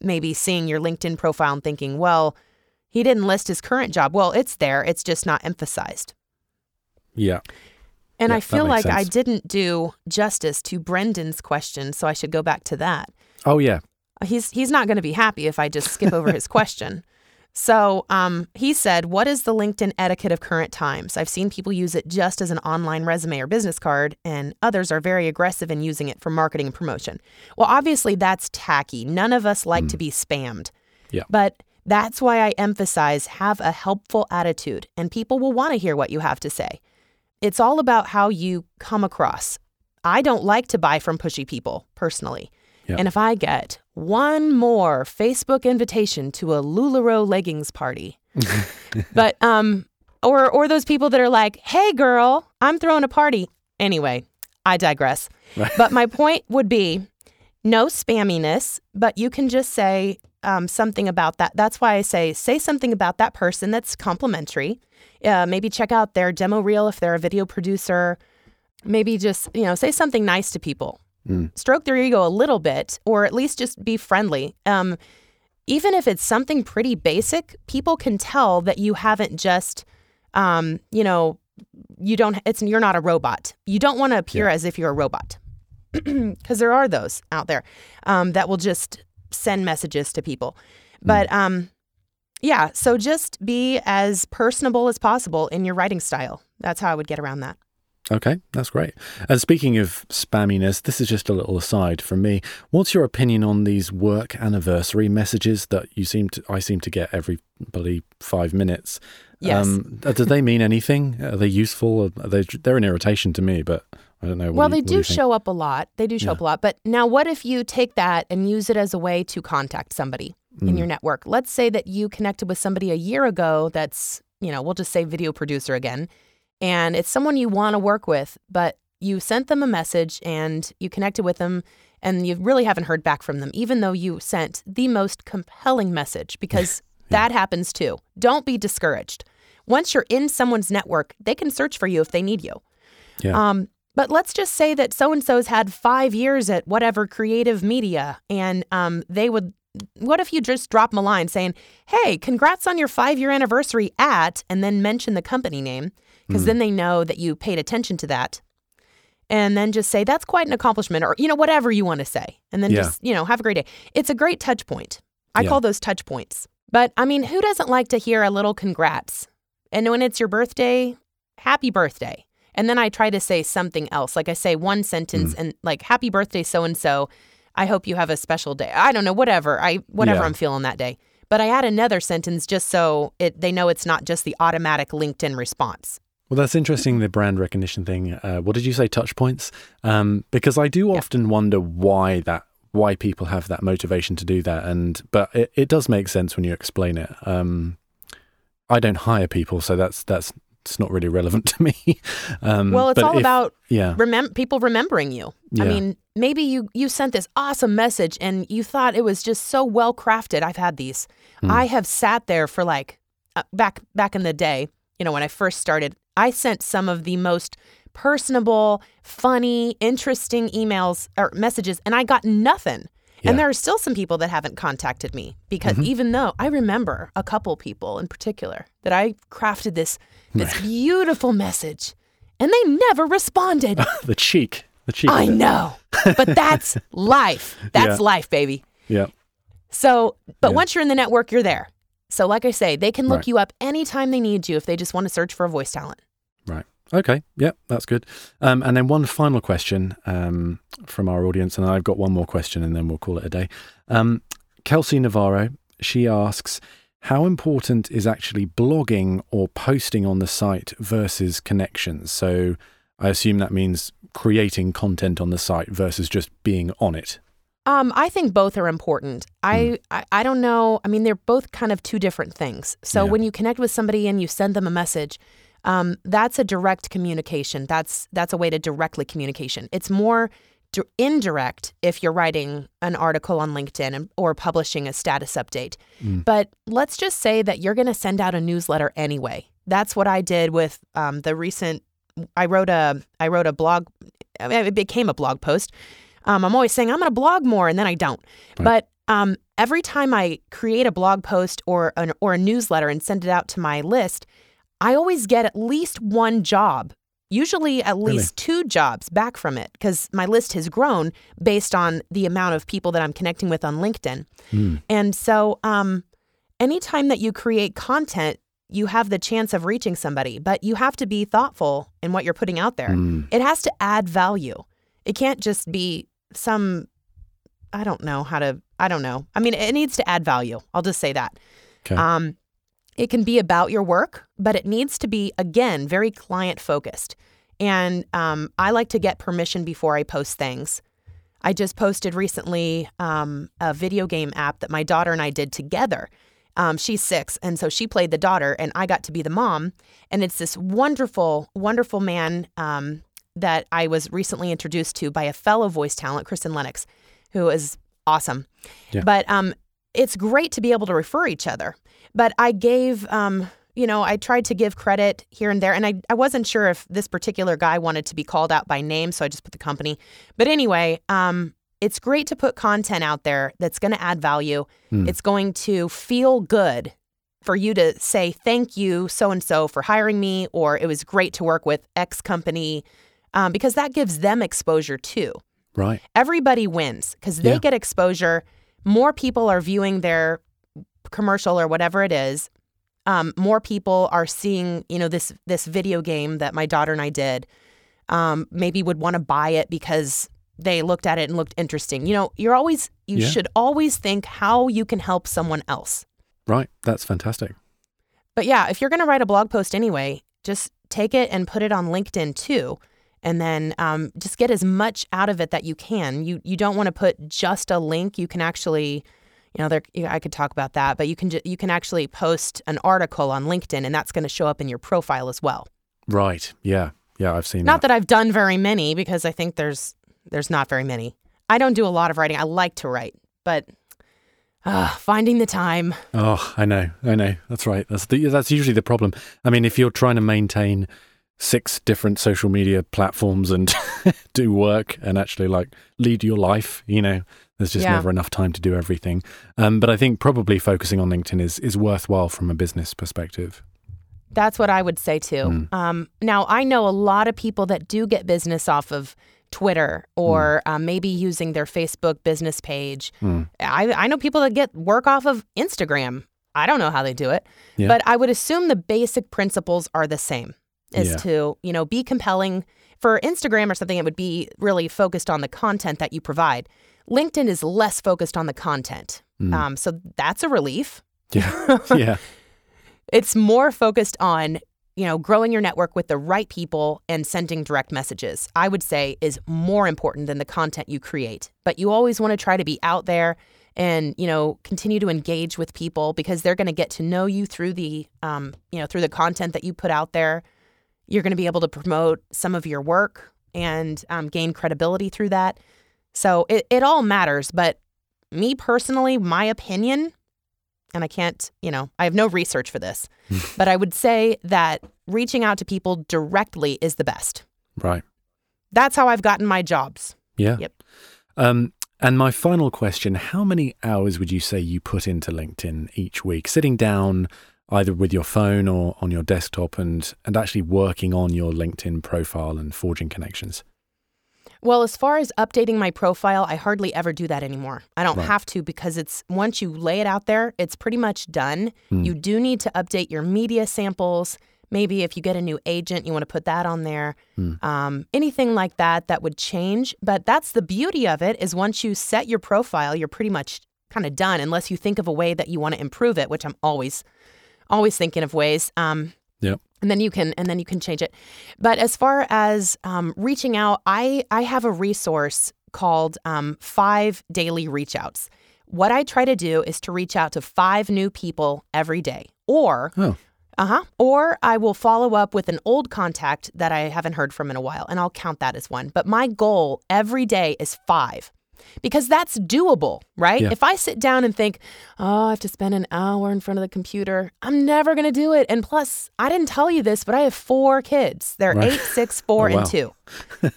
[SPEAKER 8] maybe seeing your LinkedIn profile and thinking, well, he didn't list his current job. Well, it's there. It's just not emphasized.
[SPEAKER 1] Yeah.
[SPEAKER 8] And
[SPEAKER 1] Yeah,
[SPEAKER 8] I feel like I didn't do justice to Brendan's question, so I should go back to that.
[SPEAKER 1] Oh yeah.
[SPEAKER 8] he's he's not going to be happy if I just skip over his question. So um, he said, "What is the LinkedIn etiquette of current times? I've seen people use it just as an online resume or business card, and others are very aggressive in using it for marketing and promotion. Well, obviously that's tacky. None of us like to be spammed.
[SPEAKER 1] Yeah.
[SPEAKER 8] But that's why I emphasize have a helpful attitude, and people will want to hear what you have to say. It's all about how you come across. I don't like to buy from pushy people personally.
[SPEAKER 1] Yeah.
[SPEAKER 8] And if I get one more Facebook invitation to a LuLaRoe leggings party, but um, or or those people that are like, "Hey, girl, I'm throwing a party." Anyway, I digress. but my point would be, no spamminess, but you can just say um, something about that. That's why I say say something about that person that's complimentary. Uh, maybe check out their demo reel if they're a video producer. Maybe just you know say something nice to people. Stroke their ego a little bit, or at least just be friendly. Um, even if it's something pretty basic, people can tell that you haven't just, um, you know, you don't. It's you're not a robot. You don't want to appear as if you're a robot, because there are those out there um, that will just send messages to people. But um, yeah, so just be as personable as possible in your writing style. That's how I would get around that.
[SPEAKER 1] Okay, that's great. And speaking of spamminess, this is just a little aside from me. What's your opinion on these work anniversary messages that you seem to I seem to get every bloody five minutes?
[SPEAKER 8] Yes.
[SPEAKER 1] Um, uh, do they mean anything? Are they useful? Are they, they're an irritation to me, but I don't know. What
[SPEAKER 8] well,
[SPEAKER 1] do you-
[SPEAKER 8] they do
[SPEAKER 1] you
[SPEAKER 8] show up a lot. They do show
[SPEAKER 1] Yeah.
[SPEAKER 8] up a lot. But now, what if you take that and use it as a way to contact somebody in
[SPEAKER 1] Mm.
[SPEAKER 8] your network? Let's say that you connected with somebody a year ago that's, you know, we'll just say video producer again, and it's someone you want to work with, but you sent them a message and you connected with them and you really haven't heard back from them, even though you sent the most compelling message, because that happens too. Don't be discouraged. Once you're in someone's network, they can search for you if they need you.
[SPEAKER 1] Yeah.
[SPEAKER 8] Um, but let's just say that so and so's had five years at whatever creative media, and um, they would. What if you just drop them a line saying, "Hey, congrats on your five year anniversary at," and then mention the company name, because then they know that you paid attention to that, and then just say that's quite an accomplishment, or you know whatever you want to say, and then
[SPEAKER 1] Yeah.
[SPEAKER 8] just you know have a great day. It's a great touch point. I
[SPEAKER 1] Yeah.
[SPEAKER 8] call those touch points. But I mean, who doesn't like to hear a little congrats? And when it's your birthday, happy birthday. And then I try to say something else. Like I say one sentence
[SPEAKER 1] Mm.
[SPEAKER 8] and like happy birthday so and so. I hope you have a special day. I don't know, whatever. I whatever
[SPEAKER 1] Yeah.
[SPEAKER 8] I'm feeling that day. But I add another sentence just so it they know it's not just the automatic LinkedIn response.
[SPEAKER 1] Well, that's interesting, the brand recognition thing. Uh, what did you say, touch points? Um, because I do often wonder why that, why people have that motivation to do that. And but it, it does make sense when you explain it. Um, I don't hire people, so that's that's it's not really relevant to me. um,
[SPEAKER 8] Well, it's all
[SPEAKER 1] if-
[SPEAKER 8] about
[SPEAKER 1] yeah,
[SPEAKER 8] remem- people remembering you. I mean, maybe you you sent this awesome message and you thought it was just so well crafted. I've had these.
[SPEAKER 1] Hmm.
[SPEAKER 8] I have sat there for like uh, back back in the day, you know, when I first started, I sent some of the most personable, funny, interesting emails or messages and I got nothing.
[SPEAKER 1] Yeah.
[SPEAKER 8] And there are still some people that haven't contacted me because
[SPEAKER 1] Mm-hmm.
[SPEAKER 8] even though I remember a couple people in particular that I crafted this this beautiful message and they never responded.
[SPEAKER 1] the cheek, the cheek.
[SPEAKER 8] I know. But that's life. That's
[SPEAKER 1] Yeah.
[SPEAKER 8] life, baby.
[SPEAKER 1] Yeah,
[SPEAKER 8] So, but
[SPEAKER 1] Yeah.
[SPEAKER 8] once you're in the network, you're there. So, like I say, they can look
[SPEAKER 1] Right.
[SPEAKER 8] you up anytime they need you if they just want to search for a voice talent.
[SPEAKER 1] Right. Okay. Yeah, that's good. Um, and then one final question um, from our audience, and I've got one more question, and then we'll call it a day. Um, Kelsey Navarro, she asks, how important is actually blogging or posting on the site versus connections? So I assume that means creating content on the site versus just being on it.
[SPEAKER 8] Um, I think both are important. I, I I don't know. I mean, they're both kind of two different things. So
[SPEAKER 1] Yeah.
[SPEAKER 8] when you connect with somebody and you send them a message, um, that's a direct communication. That's that's a way to directly communication. It's more di- indirect if you're writing an article on LinkedIn and, or publishing a status update. But let's just say that you're going to send out a newsletter anyway. That's what I did with um, the recent. I wrote a I wrote a blog. I mean, it became a blog post. Um, I'm always saying I'm going to blog more, and then I don't. But um, every time I create a blog post or an, or a newsletter and send it out to my list, I always get at least one job. Usually, at
[SPEAKER 1] Really?
[SPEAKER 8] least two jobs back from it because my list has grown based on the amount of people that I'm connecting with on LinkedIn. And so, um, anytime that you create content, you have the chance of reaching somebody, but you have to be thoughtful in what you're putting out there. It has to add value. It can't just be some, I don't know how to, I don't know. I mean, it needs to add value. I'll just say that.
[SPEAKER 1] Okay.
[SPEAKER 8] Um, it can be about your work, but it needs to be, again, very client focused. And um, I like to get permission before I post things. I just posted recently um, a video game app that my daughter and I did together. Um, she's six, and so she played the daughter, and I got to be the mom. And it's this wonderful, wonderful man um, that I was recently introduced to by a fellow voice talent, Kristen Lennox, who is awesome.
[SPEAKER 1] Yeah.
[SPEAKER 8] But um, it's great to be able to refer each other. But I gave, um, you know, I tried to give credit here and there, and I, I wasn't sure if this particular guy wanted to be called out by name, so I just put the company. But anyway, um, it's great to put content out there that's going to add value. It's going to feel good for you to say thank you so and so for hiring me, or it was great to work with X company, um, because that gives them exposure too
[SPEAKER 1] Right.
[SPEAKER 8] everybody wins because they
[SPEAKER 1] Yeah.
[SPEAKER 8] get exposure. More people are viewing their commercial or whatever it is. Um, more people are seeing, you know, this this video game that my daughter and I did. um, maybe would want to buy it because they looked at it and looked interesting. You know, you're always you
[SPEAKER 1] Yeah.
[SPEAKER 8] should always think how you can help someone else.
[SPEAKER 1] Right. That's fantastic.
[SPEAKER 8] But yeah, if you're going to write a blog post anyway, just take it and put it on LinkedIn too. And then um, just get as much out of it that you can. You you don't want to put just a link. You can actually, you know, there I could talk about that, but you can you can actually post an article on LinkedIn, and that's going to show up in your profile as well.
[SPEAKER 1] Right. Yeah. Yeah. I've seen
[SPEAKER 8] Not that I've done very many because I think there's there's not very many. I don't do a lot of writing. I like to write, but uh, finding the time.
[SPEAKER 1] Oh, I know, I know. That's right. That's the, that's usually the problem. I mean, if you're trying to maintain six different social media platforms and do work and actually like lead your life, you know, there's just
[SPEAKER 8] Yeah.
[SPEAKER 1] never enough time to do everything. Um, but I think probably focusing on LinkedIn is is worthwhile from a business perspective.
[SPEAKER 8] That's what I would say too. Um, now, I know a lot of people that do get business off of Twitter or uh, maybe using their Facebook business page. I, I know people that get work off of Instagram. I don't know how they do it,
[SPEAKER 1] Yeah.
[SPEAKER 8] but I would assume the basic principles are the same is
[SPEAKER 1] Yeah.
[SPEAKER 8] to, you know, be compelling. For Instagram or something, it would be really focused on the content that you provide. LinkedIn is less focused on the content. Um, so that's a relief
[SPEAKER 1] Yeah, yeah,
[SPEAKER 8] it's more focused on you know growing your network with the right people and sending direct messages i would say is more important than the content you create but you always want to try to be out there and you know continue to engage with people because they're going to get to know you through the um, you know through the content that you put out there you're going to be able to promote some of your work and um, gain credibility through that so it, it all matters but me personally my opinion and I can't, you know, I have no research for this, but I would say that reaching out to people directly is the best.
[SPEAKER 1] right.
[SPEAKER 8] That's how I've gotten my jobs.
[SPEAKER 1] Yeah.
[SPEAKER 8] Yep.
[SPEAKER 1] Um, and my final question How many hours would you say you put into LinkedIn each week? Sitting down either with your phone or on your desktop and, and actually working on your LinkedIn profile and forging connections?
[SPEAKER 8] Well, as far as updating my profile, I hardly ever do that anymore. I don't
[SPEAKER 1] Right.
[SPEAKER 8] have to because it's once you lay it out there, it's pretty much done.
[SPEAKER 1] Hmm.
[SPEAKER 8] You do need to update your media samples. Maybe if you get a new agent, you want to put that on there.
[SPEAKER 1] Hmm.
[SPEAKER 8] Um, anything like that that would change. But that's the beauty of it is once you set your profile, you're pretty much kind of done unless you think of a way that you want to improve it, which I'm always, always thinking of ways. Um,
[SPEAKER 1] Yep.
[SPEAKER 8] and then you can and then you can change it. But as far as um, reaching out i i have a resource called um, five daily reach outs. What i try to do is to reach out to five new people every day or
[SPEAKER 1] Oh,
[SPEAKER 8] uh-huh. Or i will follow up with an old contact that i haven't heard from in a while and i'll count that as one. But my goal every day is five because that's doable, right?
[SPEAKER 1] Yeah.
[SPEAKER 8] If I sit down and think, oh, I have to spend an hour in front of the computer, I'm never going to do it. And plus, I didn't tell you this, but I have four kids. They're
[SPEAKER 1] Right.
[SPEAKER 8] eight, six, four,
[SPEAKER 1] Oh, wow.
[SPEAKER 8] and two.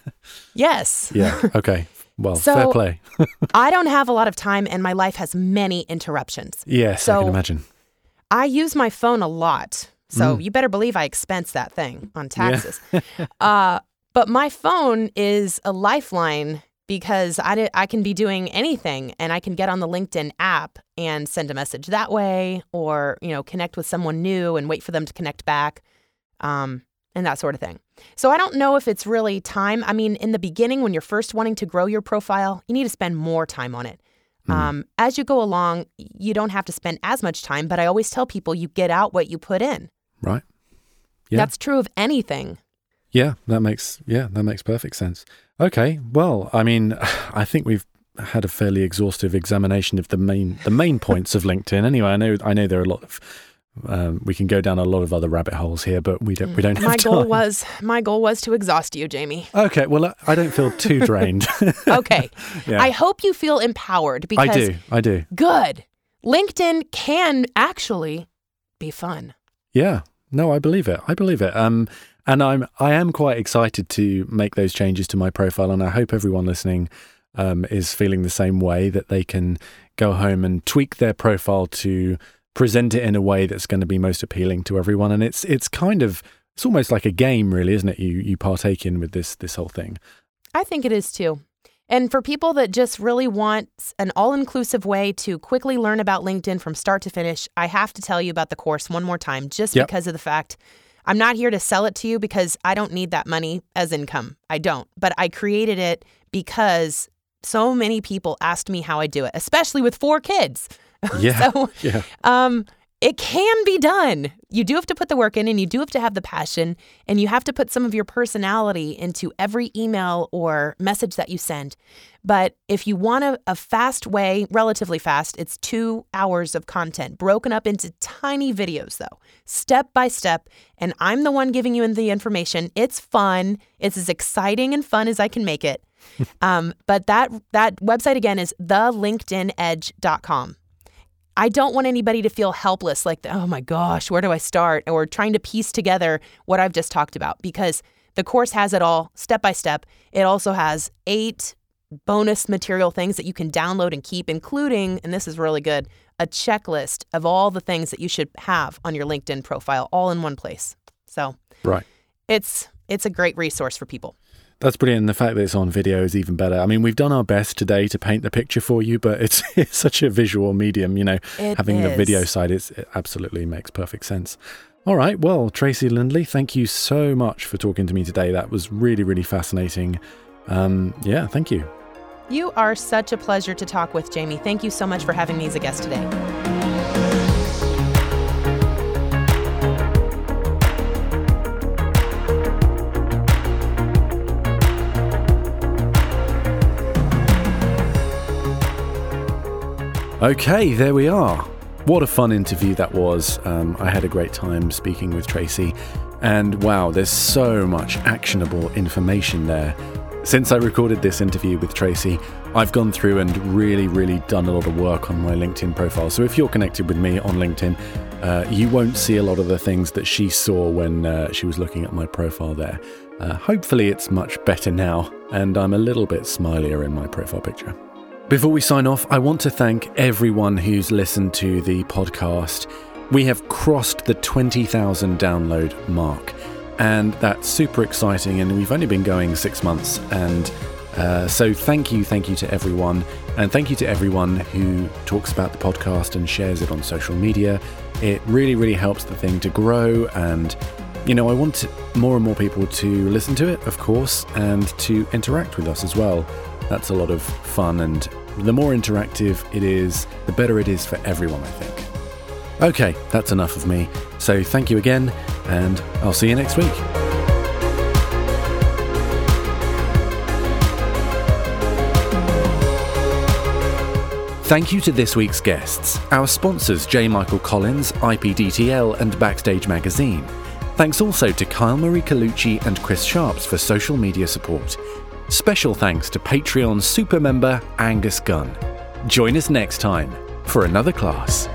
[SPEAKER 8] yes.
[SPEAKER 1] yeah. Okay. Well,
[SPEAKER 8] So-
[SPEAKER 1] fair play.
[SPEAKER 8] I don't have a lot of time, and my life has many interruptions.
[SPEAKER 1] yes, I can imagine.
[SPEAKER 8] I use my phone a lot. So
[SPEAKER 1] Mm.
[SPEAKER 8] you better believe I expense that thing on taxes. uh, but my phone is a lifeline because I, di- I can be doing anything and I can get on the LinkedIn app and send a message that way or, you know, connect with someone new and wait for them to connect back um, and that sort of thing. So I don't know if it's really time. I mean, in the beginning, when you're first wanting to grow your profile, you need to spend more time on it. Um, as you go along, you don't have to spend as much time, but I always tell people you get out what you put in.
[SPEAKER 1] Right. Yeah.
[SPEAKER 8] That's true of anything.
[SPEAKER 1] Yeah, that makes yeah, that makes perfect sense. Okay, well, I mean, I think we've had a fairly exhaustive examination of the main the main points of LinkedIn. Anyway, I know I know there are a lot of um, we can go down a lot of other rabbit holes here, but we don't we don't have
[SPEAKER 8] My goal
[SPEAKER 1] time.
[SPEAKER 8] was my goal was to exhaust you, Jamie.
[SPEAKER 1] Okay, well, I- I don't feel too drained.
[SPEAKER 8] Okay.
[SPEAKER 1] Yeah.
[SPEAKER 8] I hope you feel empowered because
[SPEAKER 1] I do, I do.
[SPEAKER 8] good. LinkedIn can actually be fun.
[SPEAKER 1] Yeah. No, I believe it. I believe it. Um, and I'm I am quite excited to make those changes to my profile, and I hope everyone listening um, is feeling the same way that they can go home and tweak their profile to present it in a way that's going to be most appealing to everyone. And it's it's kind of it's almost like a game, really, isn't it? You you partake in with this this whole thing.
[SPEAKER 8] I think it is too. And for people that just really want an all inclusive way to quickly learn about LinkedIn from start to finish, I have to tell you about the course one more time, just
[SPEAKER 1] Yep.
[SPEAKER 8] because of the fact I'm not here to sell it to you because I don't need that money as income. I don't. But I created it because so many people asked me how I do it, especially with four kids.
[SPEAKER 1] Yeah.
[SPEAKER 8] so,
[SPEAKER 1] yeah.
[SPEAKER 8] um, it can be done. You do have to put the work in and you do have to have the passion and you have to put some of your personality into every email or message that you send. But if you want a, a fast way, relatively fast, it's two hours of content broken up into tiny videos, though, step by step. And I'm the one giving you the information. It's fun, it's as exciting and fun as I can make it. um, but that, that website again is thelinkedinedge.com. I don't want anybody to feel helpless, like, oh my gosh, where do I start? Or trying to piece together what I've just talked about because the course has it all step by step. It also has eight bonus material things that you can download and keep, including, and this is really good, a checklist of all the things that you should have on your LinkedIn profile all in one place. So,
[SPEAKER 1] right.
[SPEAKER 8] It's it's a great resource for people.
[SPEAKER 1] That's brilliant. And the fact that it's on video is even better. I mean, we've done our best today to paint the picture for you, but it's, it's such a visual medium, you know,
[SPEAKER 8] it
[SPEAKER 1] having
[SPEAKER 8] is.
[SPEAKER 1] the video side, it's, it absolutely makes perfect sense. All right. Well, Tracy Lindley, thank you so much for talking to me today. That was really, really fascinating. Um, yeah, thank you.
[SPEAKER 8] You are such a pleasure to talk with, Jamie. Thank you so much for having me as a guest today.
[SPEAKER 1] Okay, there we are. What a fun interview that was. Um, I had a great time speaking with Tracy, and wow, there's so much actionable information there. Since I recorded this interview with Tracy, I've gone through and really, really done a lot of work on my LinkedIn profile. So if you're connected with me on LinkedIn, uh, you won't see a lot of the things that she saw when uh, she was looking at my profile there. Uh, hopefully, it's much better now, and I'm a little bit smilier in my profile picture. Before we sign off, I want to thank everyone who's listened to the podcast. We have crossed the 20,000 download mark, and that's super exciting. And we've only been going six months. And uh, so, thank you, thank you to everyone. And thank you to everyone who talks about the podcast and shares it on social media. It really, really helps the thing to grow. And, you know, I want more and more people to listen to it, of course, and to interact with us as well. That's a lot of fun and the more interactive it is, the better it is for everyone, I think. Okay, that's enough of me. So thank you again, and I'll see you next week. Thank you to this week's guests, our sponsors J. Michael Collins, IPDTL, and Backstage Magazine. Thanks also to Kyle Marie Colucci and Chris Sharps for social media support. Special thanks to Patreon super member Angus Gunn. Join us next time for another class.